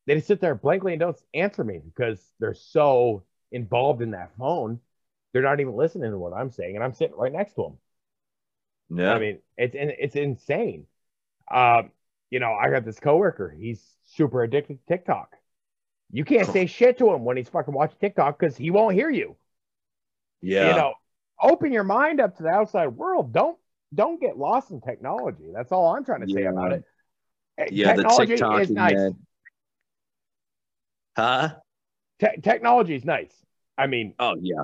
they just sit there blankly and don't answer me because they're so involved in that phone. They're not even listening to what I'm saying, and I'm sitting right next to them. Yeah. I mean, it's it's insane. Um, you know, I got this coworker. He's super addicted to TikTok. You can't say shit to him when he's fucking watching TikTok because he won't hear you. Yeah. You know, open your mind up to the outside world. Don't don't get lost in technology. That's all I'm trying to say yeah. about it. Yeah, technology the TikTok is nice. Man. Huh? Te- technology is nice. I mean, oh yeah,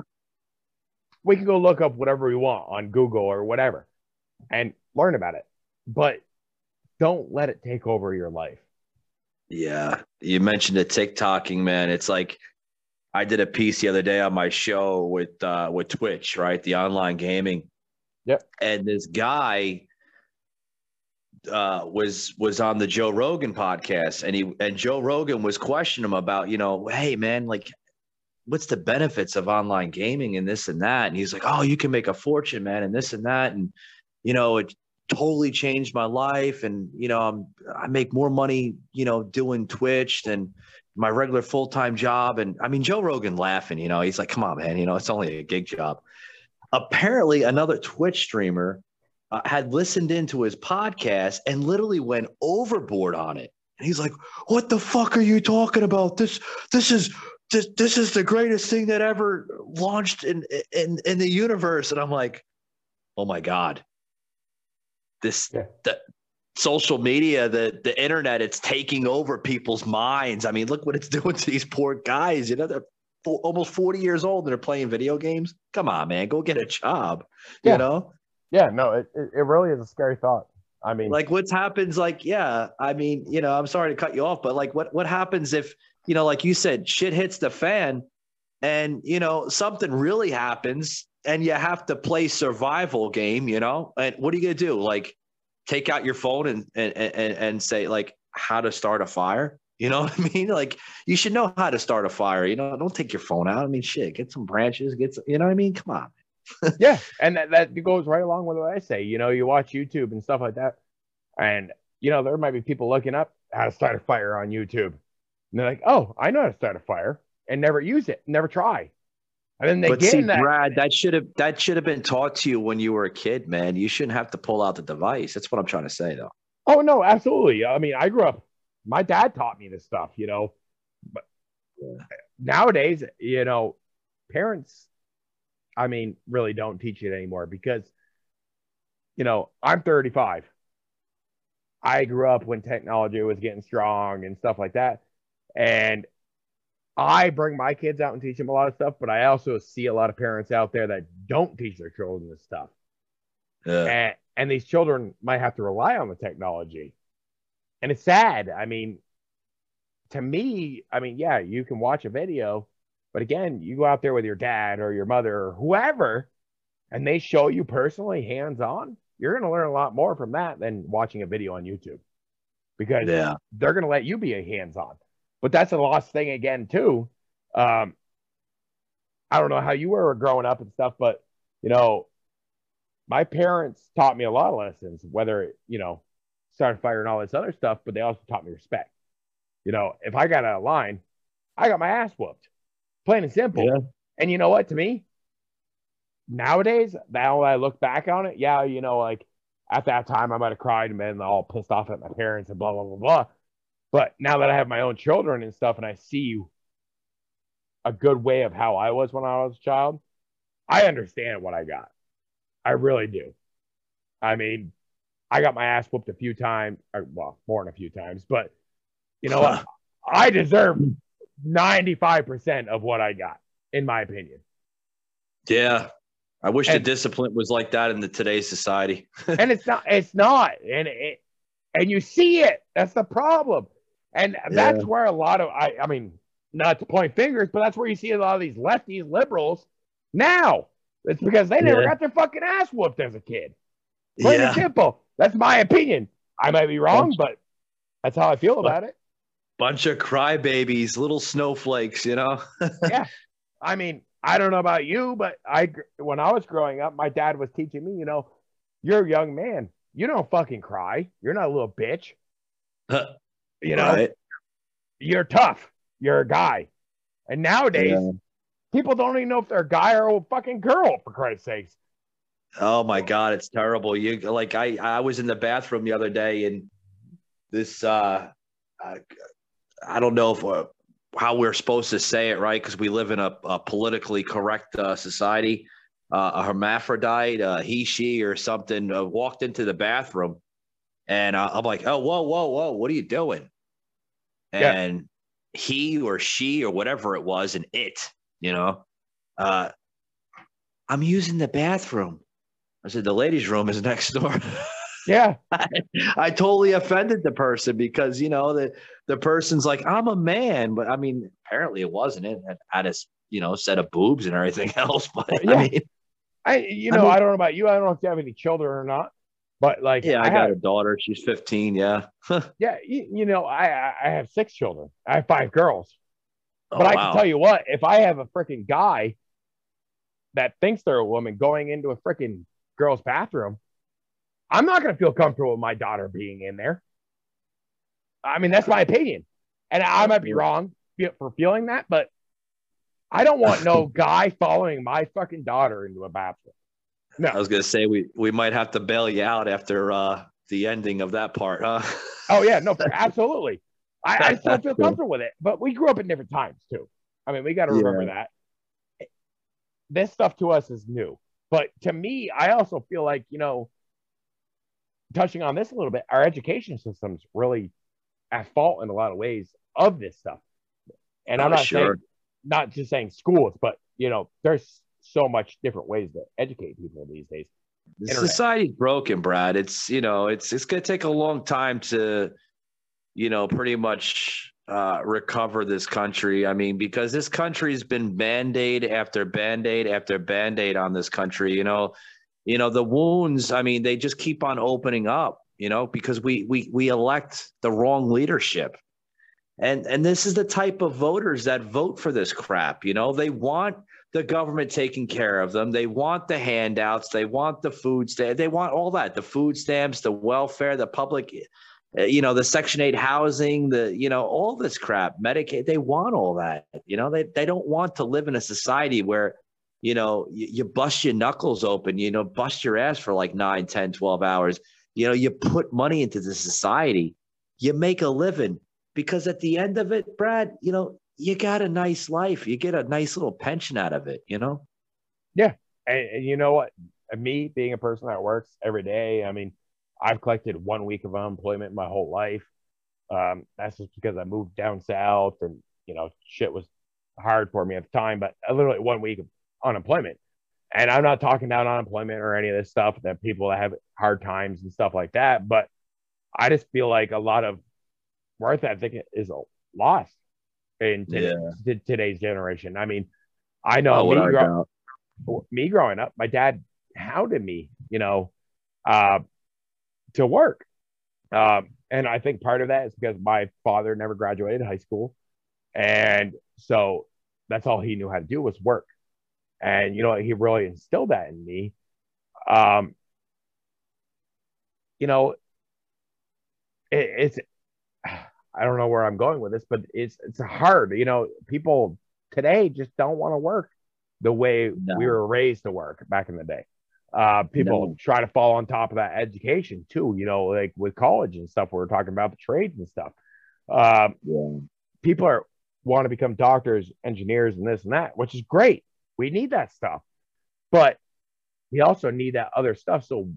we can go look up whatever we want on Google or whatever and learn about it. But don't let it take over your life. Yeah. You mentioned the TikToking, man. It's like I did a piece the other day on my show with uh with Twitch, right? The online gaming. Yep. And this guy uh, was was on the Joe Rogan podcast, and he and Joe Rogan was questioning him about, you know, hey man, like, what's the benefits of online gaming and this and that? And he's like, oh, you can make a fortune, man, and this and that, and you know, it totally changed my life. And, you know, I'm, I make more money, you know, doing Twitch than my regular full time job. And I mean, Joe Rogan laughing, you know, he's like, come on, man, you know, it's only a gig job. Apparently, another Twitch streamer uh, had listened into his podcast and literally went overboard on it. And he's like, "What the fuck are you talking about? This this is this this is the greatest thing that ever launched in in in the universe." And I'm like, "Oh my god, this yeah. the, social media, the the internet, it's taking over people's minds. I mean, look what it's doing to these poor guys. You know, they're almost 40 years old and they're playing video games. Come on, man, go get a job. Yeah. You know, Yeah, no, it, it, it really is a scary thought. I mean, like what happens? Like, yeah, I mean, you know, I'm sorry to cut you off, but like, what what happens if you know, like you said, shit hits the fan, and you know something really happens, and you have to play survival game, you know, and what are you gonna do? Like, take out your phone and and and, and say like how to start a fire. You know what I mean? Like you should know how to start a fire. You know, don't take your phone out. I mean, shit, get some branches, get some, you know what I mean? Come on. yeah, and that, that goes right along with what I say. You know, you watch YouTube and stuff like that, and you know there might be people looking up how to start a fire on YouTube, and they're like, "Oh, I know how to start a fire," and never use it, never try, and then they but get see, that. Brad, that should have that should have been taught to you when you were a kid, man. You shouldn't have to pull out the device. That's what I'm trying to say, though. Oh no, absolutely. I mean, I grew up. My dad taught me this stuff, you know. But nowadays, you know, parents, I mean, really don't teach it anymore because, you know, I'm 35. I grew up when technology was getting strong and stuff like that, and I bring my kids out and teach them a lot of stuff. But I also see a lot of parents out there that don't teach their children this stuff Yeah. and, and these children might have to rely on the technology and it's sad i mean to me i mean yeah you can watch a video but again you go out there with your dad or your mother or whoever and they show you personally hands on you're going to learn a lot more from that than watching a video on youtube because Yeah. they're going to let you be a hands on but that's a lost thing again too um i don't know how you were growing up and stuff but you know my parents taught me a lot of lessons, whether, you know, start a fire and all this other stuff, but they also taught me respect. You know, if I got out of line, I got my ass whooped, plain and simple. Yeah. And you know what? To me, nowadays, now that I look back on it, yeah, you know, like at that time I might have cried and been all pissed off at my parents and blah, blah, blah, blah. But now that I have my own children and stuff and I see a good way of how I was when I was a child, I understand what I got. I really do. I mean, I got my ass whooped a few times, or, well, more than a few times, but you know what? I deserve 95% of what I got, in my opinion. Yeah. I wish And- the discipline was like that in the today's society. and it's not, it's not. And it, and you see it. That's the problem. And that's where a lot of, I, I mean, not to point fingers, but that's where you see a lot of these lefties, liberals now. It's because they never Yeah. got their fucking ass whooped as a kid. Plain and simple. That's my opinion. I might be wrong, Bunch- but that's how I feel about it. Bunch of crybabies, little snowflakes, you know? Yeah, I mean, I don't know about you, but I when I was growing up, my dad was teaching me, you know, you're a young man. You don't fucking cry. You're not a little bitch. You know, Right? you're tough. You're a guy. And nowadays, Yeah. people don't even know if they're a guy or a fucking girl, for Christ's sakes. Oh my god, it's terrible. You like I I was in the bathroom the other day and this uh I, I don't know if uh, how we're supposed to say it right because we live in a, a politically correct uh, society. Uh, a hermaphrodite, uh, he, she, or something uh, walked into the bathroom, and uh, I'm like, "Oh, whoa, whoa, whoa! What are you doing?" Yeah. And he or she or whatever it was, and it, you know, uh, I'm using the bathroom. I said, the ladies' room is next door. Yeah. I totally offended the person because, you know, the, the person's like, I'm a man. But I mean, apparently it wasn't. It had, a, you know, set of boobs and everything else. But Yeah. I mean, I you I know, mean- I don't know about you. I don't know if you have any children or not. But like yeah, I, got have, a daughter. She's 15. Yeah. yeah, you, you know, I I I have six children. I have five girls. Oh, But I wow. can tell you what, if I have a freaking guy that thinks they're a woman going into a freaking girl's bathroom, I'm not going to feel comfortable with my daughter being in there. I mean, that's my opinion. And I might be wrong for feeling that, but I don't want no guy following my fucking daughter into a bathroom. I was going to say, we, we might have to bail you out after uh, the ending of that part, huh? Oh, yeah, no, absolutely. I, I still feel comfortable with it, but we grew up in different times too. I mean, we got to remember that. This stuff to us is new, but to me, I also feel like, you know, touching on this a little bit, our education system's really at fault in a lot of ways of this stuff. And I'm Oh, not sure. saying not just saying schools, but you know, there's so much different ways to educate people these days. Internet. Society's broken, Brad. It's you know, it's it's gonna take a long time to, you know, pretty much uh, recover this country. I mean, because this country's been band-aid after band-aid after band-aid on this country. You know, you know the wounds. I mean, they just keep on opening up. You know, because we we we elect the wrong leadership. And and this is the type of voters that vote for this crap. You know, they want the government taking care of them. They want the handouts. They want the food stamp. They want all that. The food stamps, the welfare, the public, uh, you know, the Section Eight housing, the you know, all this crap, Medicaid. They want all that. You know, they they don't want to live in a society where you know you, you bust your knuckles open. You know, bust your ass for like 9, 10, 12 hours. You know, you put money into the society. You make a living because at the end of it, Brad, you know, you got a nice life. You get a nice little pension out of it, you know? And, and you know what? Me being a person that works every day, I mean, I've collected one week of unemployment my whole life. Um, that's just because I moved down south and you know shit was hard for me at the time. But I literally one week of unemployment, and I'm not talking down unemployment or any of this stuff that people that have hard times and stuff like that. But I just feel like a lot of worth ethic is lost in today, t- today's generation. I mean, I know Oh, me, without a grow- me growing up, my dad hounded me, you know, uh, to work. Um, and I think part of that is because my father never graduated high school. And so that's all he knew how to do was work. And, you know, he really instilled that in me. Um, you know, it, it's, I don't know where I'm going with this, but it's, it's hard. You know, people today just don't want to work the way No. we were raised to work back in the day. Uh, people No. try to fall on top of that education too, you know, like with college and stuff. We are talking about the trades and stuff. Um, Yeah. people are want to become doctors, engineers, and this and that, which is great. We need that stuff, but we also need that other stuff. So,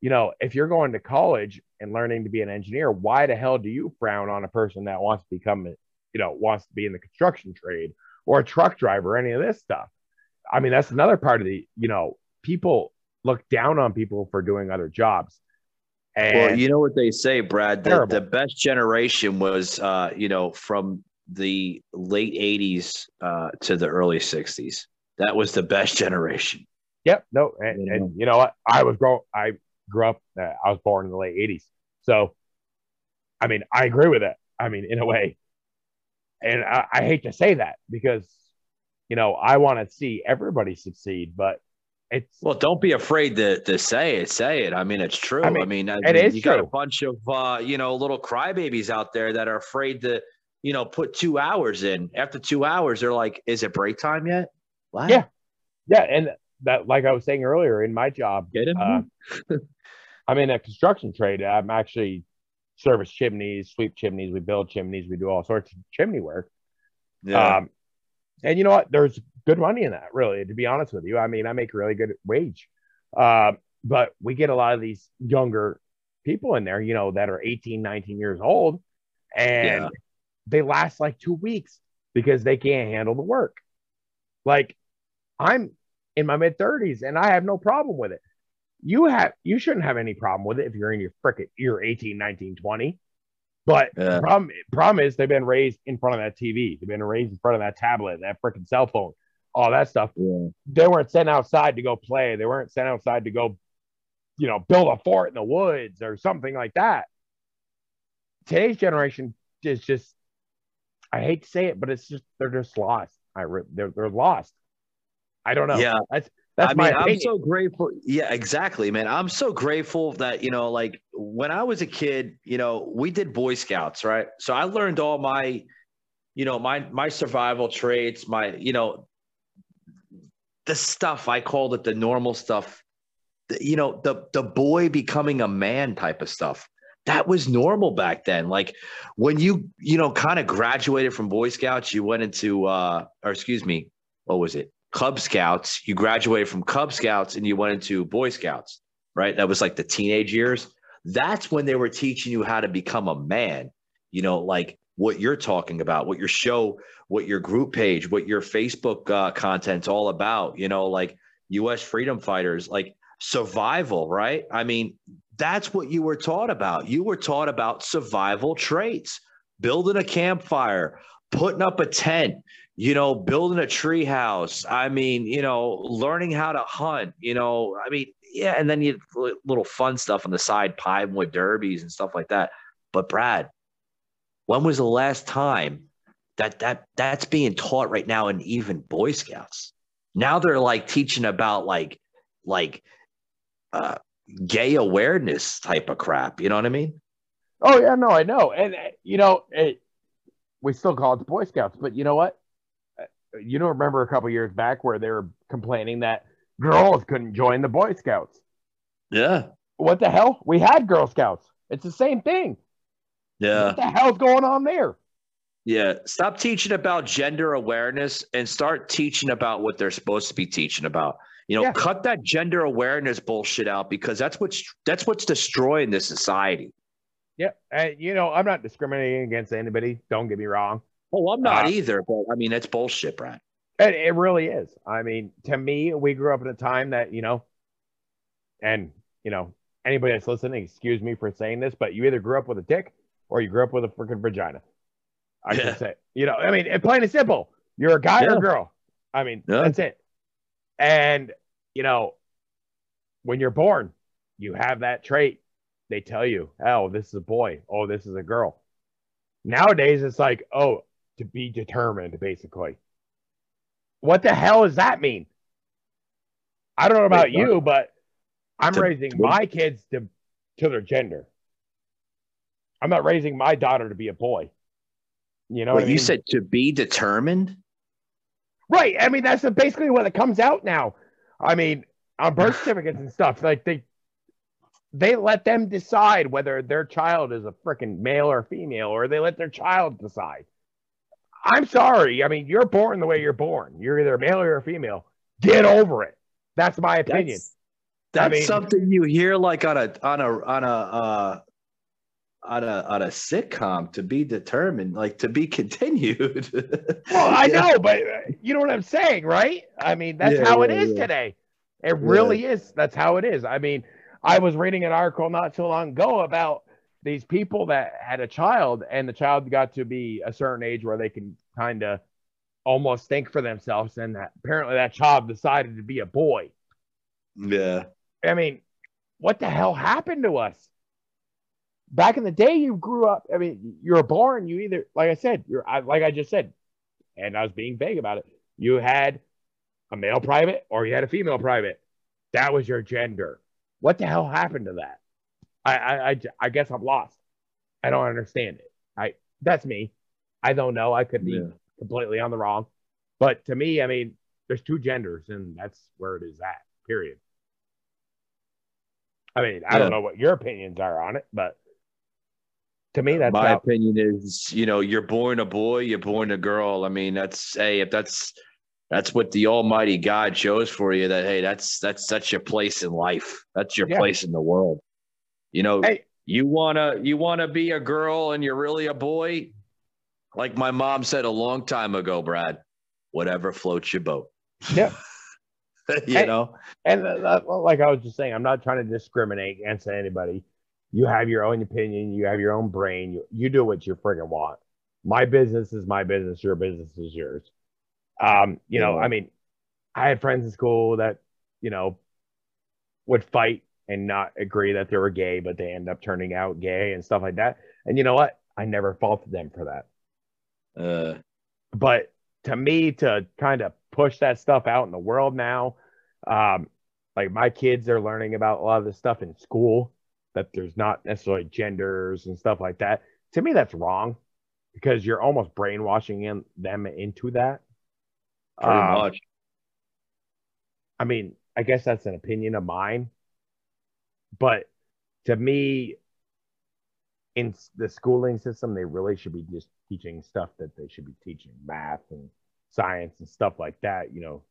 you know, if you're going to college and learning to be an engineer, why the hell do you frown on a person that wants to become, you know, wants to be in the construction trade or a truck driver, any of this stuff? I mean, that's another part of the, you know, people look down on people for doing other jobs. And Well, you know what they say, Brad. The, the best generation was, uh, you know, from the late '80s uh, to the early '60s. That was the best generation. Yep. No. And, and you know what? I was growing. I grew up. Uh, I was born in the late '80s. So, I mean, I agree with it. I mean, in a way, and I, I hate to say that because, you know, I want to see everybody succeed, but it's Well, don't be afraid to to say it. Say it. I mean, it's true. I I mean, mean, I mean, is you got a bunch of uh, you know little crybabies out there that are afraid to, you know, put two hours in. After two hours, they're like, "Is it break time yet?" What? Yeah. yeah. And that, like I was saying earlier, in my job, Get him. uh, I'm in a construction trade. I'm actually service chimneys, sweep chimneys. We build chimneys. We do all sorts of chimney work. yeah. Um, and you know what? There's good money in that, really, to be honest with you. I mean, I make a really good wage. Um, but we get a lot of these younger people in there, you know, that are 18, 19 years old, and Yeah. they last like two weeks because they can't handle the work. Like, I'm in my mid 30s and I have no problem with it. You have you shouldn't have any problem with it if you're in your frickin' you're 18, 19, 20. But Yeah. the problem, problem is they've been raised in front of that TV. They've been raised in front of that tablet, that freaking cell phone, all that stuff. yeah. They weren't sent outside to go play. They weren't sent outside to go, you know, build a fort in the woods or something like that. Today's generation is just, I hate to say it, but it's just they're just lost. I re- they're they're lost. I don't know. Yeah. that's that's I my mean, I'm so grateful. Yeah, exactly, man. I'm so grateful that, you know, like when I was a kid, you know, we did Boy Scouts, right? So I learned all my, you know, my my survival traits, my, you know, the stuff I called it the normal stuff. The- you know, the the boy becoming a man type of stuff. That was normal back then. Like when you, you know, kind of graduated from Boy Scouts, you went into uh or excuse me, what was it? Cub Scouts. You graduated from Cub Scouts and you went into Boy Scouts, right? That was like the teenage years. That's when they were teaching you how to become a man. You know, like what you're talking about, what your show, what your group page, what your Facebook uh, content's all about. You know, like U.S. freedom fighters, like survival, right? I mean, that's what you were taught about. You were taught about survival traits, building a campfire, putting up a tent, you know, building a tree house. I mean, you know, learning how to hunt, you know, I mean, yeah, and then you little fun stuff on the side, pinewood derbies and stuff like that. But Brad, when was the last time that that that's being taught right now in even Boy Scouts? Now they're like teaching about like like uh gay awareness type of crap. You know what I mean? Oh yeah, no, I know, and uh, you know, it, we still call it the Boy Scouts, but you know what? Uh, you don't remember a couple years back where they were complaining that girls couldn't join the Boy Scouts. Yeah. What the hell? We had Girl Scouts. It's the same thing. Yeah. What the hell's going on there? Yeah. Stop teaching about gender awareness and start teaching about what they're supposed to be teaching about. You know, yeah. cut that gender awareness bullshit out because that's what's that's what's destroying this society. Yeah, and you know, I'm not discriminating against anybody. Don't get me wrong. Oh, I'm not uh, either. But I mean, it's bullshit, Brad. It, it really is. I mean, to me, we grew up at a time that you know, and you know, anybody that's listening, excuse me for saying this, but you either grew up with a dick or you grew up with a freaking vagina. I yeah. should say. You know, I mean, it's plain and simple. You're a guy yeah. or a girl. I mean, yeah. that's it. And, you know, when you're born, you have that trait. They tell you, oh, this is a boy. Oh, this is a girl. Nowadays, it's like, oh, to be determined, basically. What the hell does that mean? I don't know about Wait, you, but I'm to, raising my kids to, to their gender. I'm not raising my daughter to be a boy. You know, what you mean? said to be determined. Right. I mean, that's basically what it comes out now. I mean, on birth certificates and stuff, like they they let them decide whether their child is a freaking male or female, or they let their child decide. I'm sorry. I mean, you're born the way you're born. You're either male or a female. Get over it. That's my opinion. That's, that's I mean, something you hear like on a on a on a uh, on a on a sitcom to be determined, like to be continued. well, I yeah. know, but uh, you know what I'm saying, right? I mean, that's yeah, how it is today. It really is. That's how it is. I mean, I was reading an article not so long ago about these people that had a child, and the child got to be a certain age where they can kind of almost think for themselves, and that apparently that child decided to be a boy. Yeah. I mean, what the hell happened to us? back in the day, you grew up. I mean, you were born. You either, like I said, you're I, like I just said, and I was being vague about it. You had a male private or you had a female private. That was your gender. What the hell happened to that? I, I, I, I guess I'm lost. I don't understand it. I that's me. I don't know. I could be yeah. completely on the wrong, but to me, I mean, there's two genders, and that's where it is at. Period. I mean, I yeah. don't know what your opinions are on it, but to me that's my opinion is you know you're born a boy you're born a girl i mean that's hey if that's that's what the almighty god chose for you that hey that's that's that's your place in life that's your yeah. place in the world you know hey. you want to you want to be a girl and you're really a boy like my mom said a long time ago brad whatever floats your boat yeah you and, know and uh, like i was just saying i'm not trying to discriminate against anybody you have your own opinion. You have your own brain. You, you do what you friggin' want. My business is my business. Your business is yours. Um, you know, I mean, I had friends in school that, you know, would fight and not agree that they were gay, but they end up turning out gay and stuff like that. And you know what? I never faulted them for that. Uh, but to me, to kind of push that stuff out in the world now, um, like my kids are learning about a lot of this stuff in school that there's not necessarily genders and stuff like that. To me, that's wrong because you're almost brainwashing in, them into that. Pretty um, much. I mean, I guess that's an opinion of mine, but to me, in the schooling system, they really should be just teaching stuff that they should be teaching math and science and stuff like that. You know,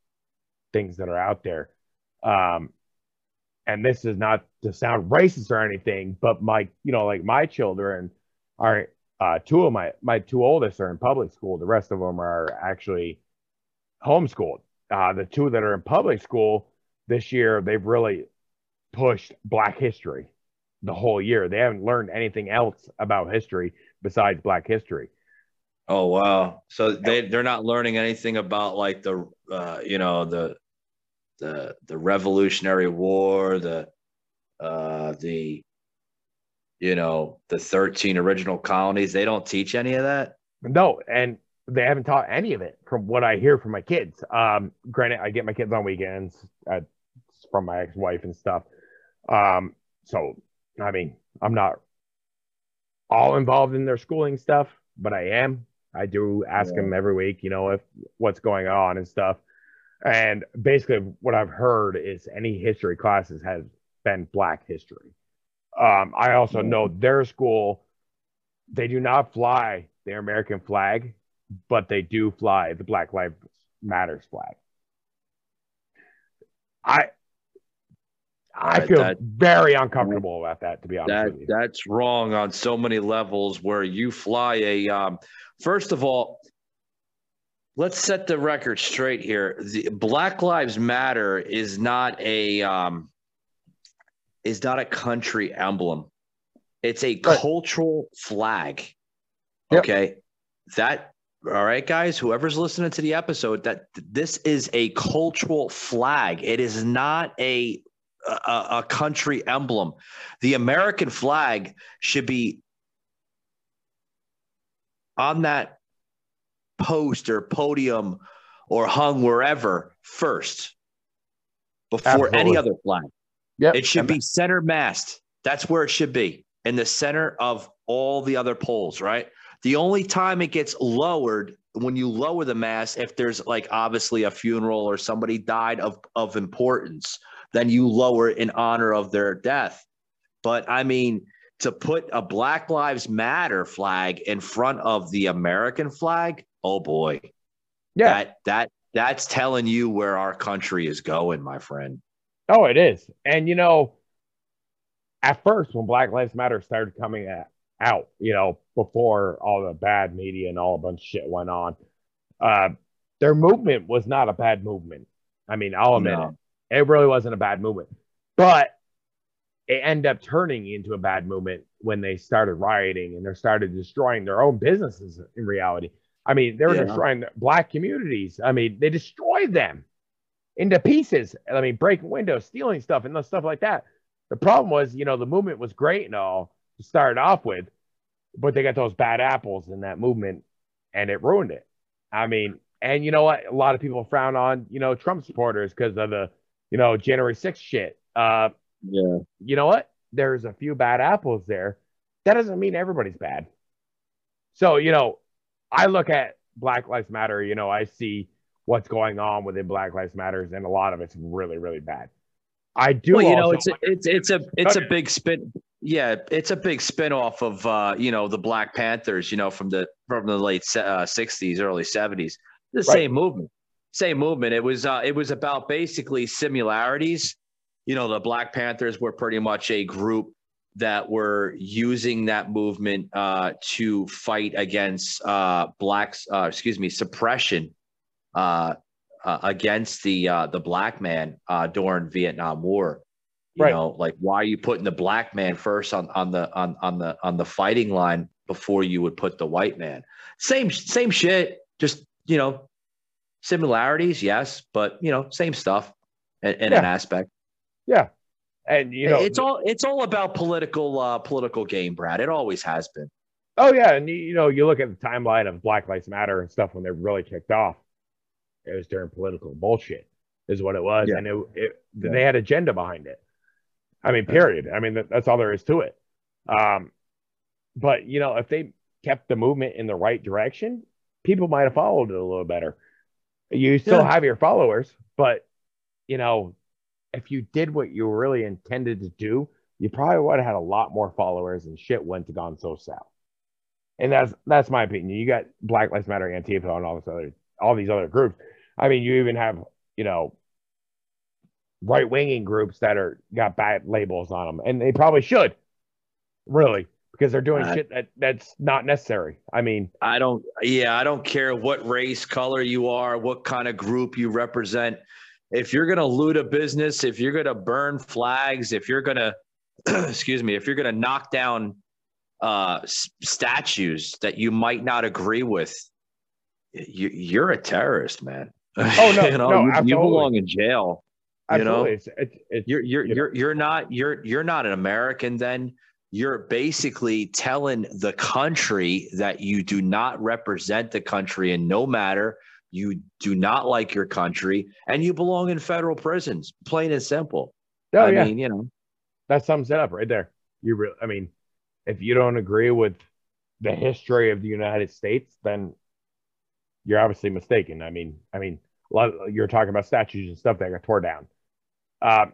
things that are out there. Um, and this is not to sound racist or anything, but my, you know, like my children are uh, two of my my two oldest are in public school. The rest of them are actually homeschooled. Uh, the two that are in public school this year, they've really pushed Black history the whole year. They haven't learned anything else about history besides Black history. Oh wow! So they they're not learning anything about like the uh, you know the the the Revolutionary War, the uh, the you know the thirteen original colonies. They don't teach any of that. No, and they haven't taught any of it from what I hear from my kids. Um, granted, I get my kids on weekends at, from my ex-wife and stuff. Um, so I mean, I'm not all involved in their schooling stuff, but I am. I do ask yeah. them every week, you know, if what's going on and stuff. And basically, what I've heard is any history classes has been Black history. Um, I also know their school, they do not fly their American flag, but they do fly the Black Lives Matters flag. I I feel that, very uncomfortable about that, to be honest that, with you. That's wrong on so many levels where you fly a, um, first of all, let's set the record straight here. The Black Lives Matter is not a, um, is not a country emblem. It's a right. cultural flag. Yep. Okay. That all right, guys, whoever's listening to the episode, that this is a cultural flag. It is not a a, a country emblem. The American flag should be on that post or podium or hung wherever first before Absolutely. any other flag. Yep. It should be center mast. That's where it should be in the center of all the other poles, right? The only time it gets lowered when you lower the mast, if there's like obviously a funeral or somebody died of, of importance, then you lower in honor of their death. But I mean, to put a Black Lives Matter flag in front of the American flag, oh boy. Yeah. That that that's telling you where our country is going, my friend. Oh, it is. And you know, at first when Black Lives Matter started coming at, out, you know, before all the bad media and all a bunch of shit went on, uh, their movement was not a bad movement. I mean, I'll admit no. it. It really wasn't a bad movement, but it ended up turning into a bad movement when they started rioting and they started destroying their own businesses in reality. I mean, they were yeah. destroying black communities. I mean, they destroyed them into pieces. I mean, breaking windows, stealing stuff, and stuff like that. The problem was, you know, the movement was great and all to start off with, but they got those bad apples in that movement and it ruined it. I mean, and you know what? A lot of people frown on, you know, Trump supporters because of the you know, January 6th shit. Uh, yeah. You know what? There's a few bad apples there. That doesn't mean everybody's bad. So, you know, I look at Black Lives Matter, you know, I see what's going on within Black Lives Matters, and a lot of it's really, really bad. I do. Well, you know, it's a, it's it's a it's a big spin. Yeah, it's a big spin off of uh, you know the Black Panthers, you know, from the from the late uh, '60s, early '70s. The right. same movement same movement. It was uh, it was about basically similarities. You know, the Black Panthers were pretty much a group that were using that movement uh, to fight against uh, blacks. Uh, excuse me, suppression uh, uh, against the uh, the black man uh, during Vietnam War. You right. know, like why are you putting the black man first on on the on on the on the fighting line before you would put the white man? Same same shit. Just you know, similarities, yes, but you know, same stuff in, in yeah. an aspect. Yeah, and you know, it's all it's all about political uh, political game, Brad. It always has been. Oh yeah, and you know, you look at the timeline of Black Lives Matter and stuff when they really kicked off. It was during political bullshit, is what it was, yeah. and it, it yeah. they had agenda behind it. I mean, period. I mean, that, that's all there is to it. Um, but you know, if they kept the movement in the right direction, people might have followed it a little better. You still yeah. have your followers, but you know, if you did what you really intended to do, you probably would have had a lot more followers and shit wouldn't have gone so south. And that's that's my opinion. You got Black Lives Matter, Antifa, and all this other all these other groups. I mean, you even have, you know, right winging groups that are got bad labels on them, and they probably should, really, because they're doing Uh, shit that that's not necessary. I mean, I don't, yeah, I don't care what race, color you are, what kind of group you represent. If you're going to loot a business, if you're going to burn flags, if you're going to, excuse me, if you're going to knock down uh, s- statues that you might not agree with, you, you're a terrorist, man. Oh, no, you, know, no, you, you absolutely. belong in jail. You know? it's, it's, it's You're you're you know. you're you're not you're you're not an American then. You're basically telling the country that you do not represent the country and no matter you do not like your country and you belong in federal prisons, plain and simple. oh I yeah, mean, you know, that sums it up right there. You really, I mean, if you don't agree with the history of the United States, then you're obviously mistaken. I mean, I mean, a lot of, you're talking about statues and stuff that got tore down. Um,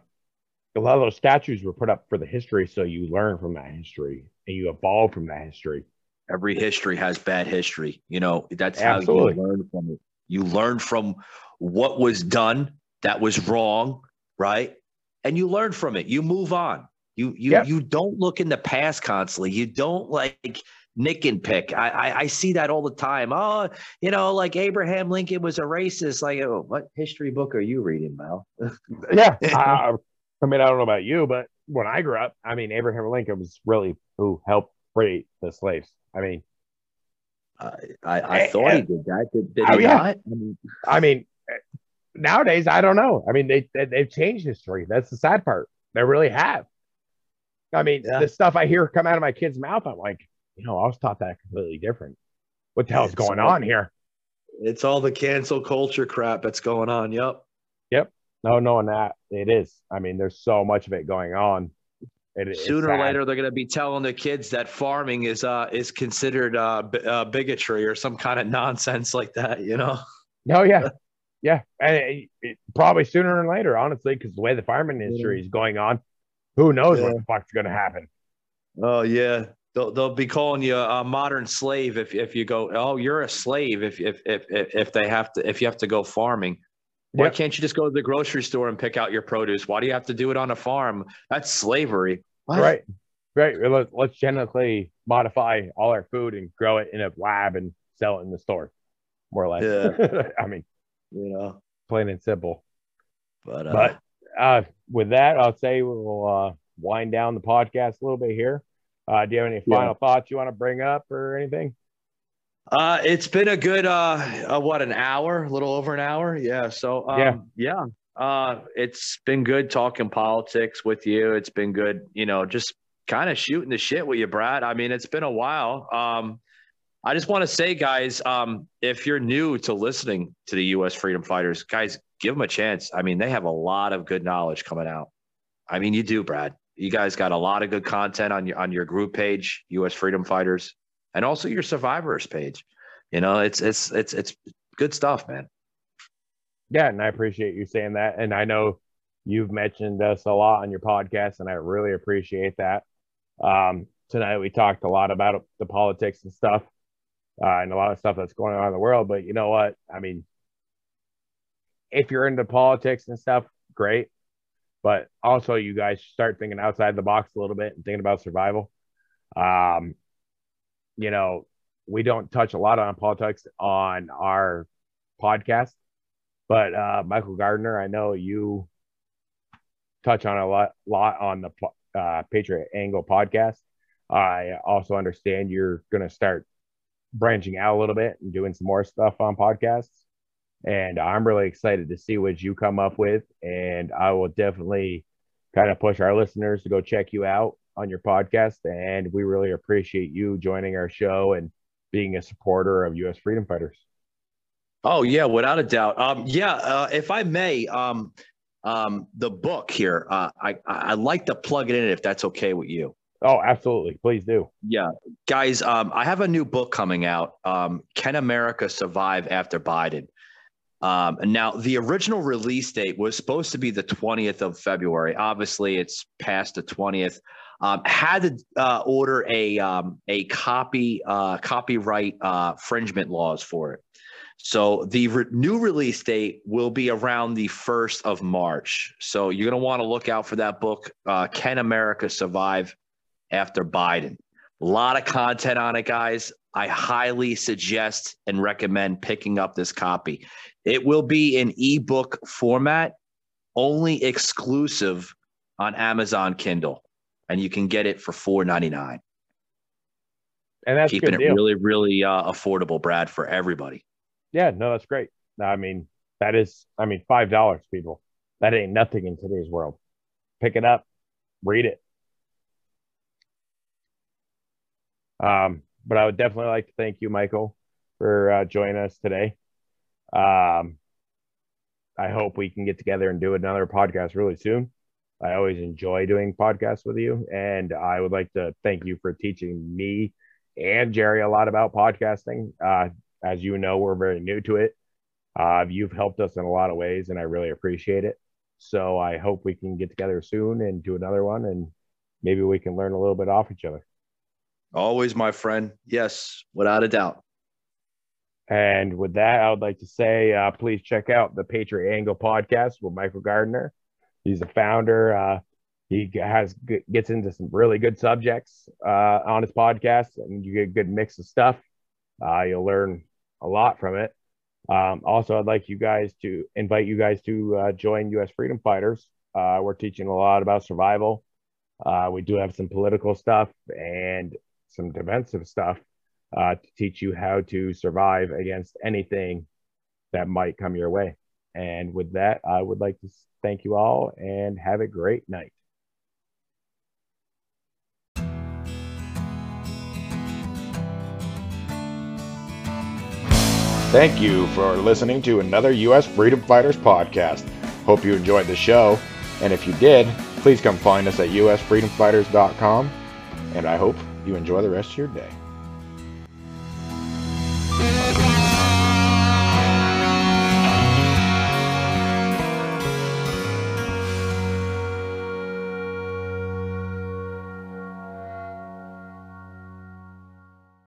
a lot of those statues were put up for the history, so you learn from that history and you evolve from that history. every history has bad history. You know, that's how you learn from it. You learn from what was done that was wrong, right? And you learn from it. You move on. You you Yep. you don't look in the past constantly. You don't like nick and pick. I, I I see that all the time. Oh, you know, like Abraham Lincoln was a racist. Like, oh, what history book are you reading, Mal? Yeah, uh, I mean, I don't know about you, but when I grew up, I mean, Abraham Lincoln was really who helped free the slaves. I mean, I I, I Eh, thought he eh. did that. Did, did Oh, he yeah. not? I mean, I mean, nowadays I don't know. I mean, they, they they've changed history. That's the sad part. They really have. I mean, Yeah. the stuff I hear come out of my kid's mouth, I'm like, you know, I was taught that completely different. What the hell's It's going all- on here? it's all the cancel culture crap that's going on. Yep. No, knowing that it is. I mean, there's so much of it going on. It, sooner or later they're going to be telling the kids that farming is uh is considered uh, b- uh bigotry or some kind of nonsense like that you know No, yeah, yeah, and it, it- probably sooner than later, honestly, because the way the farming industry is going on, who knows what Yeah. the fuck's going to happen? oh yeah they'll, they'll be calling you a modern slave if, if you go oh you're a slave if if if if they have to if you have to go farming why Yep. can't you just go to the grocery store and pick out your produce why do you have to do it on a farm that's slavery What? Right, right. Let's, let's genetically modify all our food and grow it in a lab and sell it in the store, more or less. Yeah. I mean, you know plain and simple. but uh But uh, with that, I'll say we'll uh, wind down the podcast a little bit here. Uh, do you have any Yeah. final thoughts you want to bring up or anything? Uh, it's been a good uh, uh, what an hour, a little over an hour. Yeah. So um, Yeah. yeah, Uh, it's been good talking politics with you. It's been good, you know, just kind of shooting the shit with you, Brad. I mean, it's been a while. Um, I just want to say, guys, um, if you're new to listening to the U.S. Freedom Fighters, guys, give them a chance. I mean, they have a lot of good knowledge coming out. I mean, you do, Brad. You guys got a lot of good content on your on your group page, U.S. Freedom Fighters, and also your survivors page. You know, it's it's it's it's good stuff, man. Yeah, and I appreciate you saying that. And I know you've mentioned us a lot on your podcast, and I really appreciate that. Um, tonight we talked a lot about the politics and stuff, uh, and a lot of stuff that's going on in the world. But you know what? I mean, if you're into politics and stuff, great. But also, you guys start thinking outside the box a little bit and thinking about survival. Um, you know, we don't touch a lot on politics on our podcast but uh, Michael Gardner, I know you touch on a lot, lot on the uh, Patriot Angle podcast. I also understand you're going to start branching out a little bit and doing some more stuff on podcasts. And I'm really excited to see what you come up with. And I will definitely kind of push our listeners to go check you out on your podcast. And we really appreciate you joining our show and being a supporter of U.S. Freedom Fighters. Oh yeah, without a doubt. Um, yeah, uh, if I may, um, um, the book here, uh, I I like to plug it in if that's okay with you. Oh, absolutely. Please do. Yeah, guys, um, I have a new book coming out. Um, Can America Survive After Biden? Um, now the original release date was supposed to be the 20th of February. Obviously, it's past the 20th. Um, had to uh, order a um, a copy uh, copyright uh, infringement laws for it. So the re- new release date will be around the 1st of March. So you're going to want to look out for that book, uh, Can America Survive After Biden? A lot of content on it, guys. I highly suggest and recommend picking up this copy. It will be in ebook format, only exclusive on Amazon Kindle, and you can get it for $4.99. And that's keeping it deal. really, really uh, affordable, Brad, for everybody. Yeah, no, that's great. I mean, that is, I mean, five dollars, people. That ain't nothing in today's world. Pick it up, read it. Um, but I would definitely like to thank you, Michael, for uh, joining us today. Um, I hope we can get together and do another podcast really soon. I always enjoy doing podcasts with you, and I would like to thank you for teaching me and Jerry a lot about podcasting. Uh, as you know, we're very new to it. Uh, you've helped us in a lot of ways, and I really appreciate it. So I hope we can get together soon and do another one, and maybe we can learn a little bit off each other. Always, my friend. Yes, without a doubt. And with that, I would like to say, uh, please check out the Patriot Angle podcast with Michael Gardner. He's the founder. Uh, he has gets into some really good subjects uh, on his podcast, and you get a good mix of stuff. Uh, you'll learn a lot from it. Um, also, I'd like you guys to invite you guys to uh, join U.S. Freedom Fighters. Uh, we're teaching a lot about survival. Uh, we do have some political stuff and some defensive stuff uh, to teach you how to survive against anything that might come your way. And with that, I would like to thank you all and have a great night. Thank you for listening to another U.S. Freedom Fighters podcast. Hope you enjoyed the show. And if you did, please come find us at usfreedomfighters.com. And I hope you enjoy the rest of your day.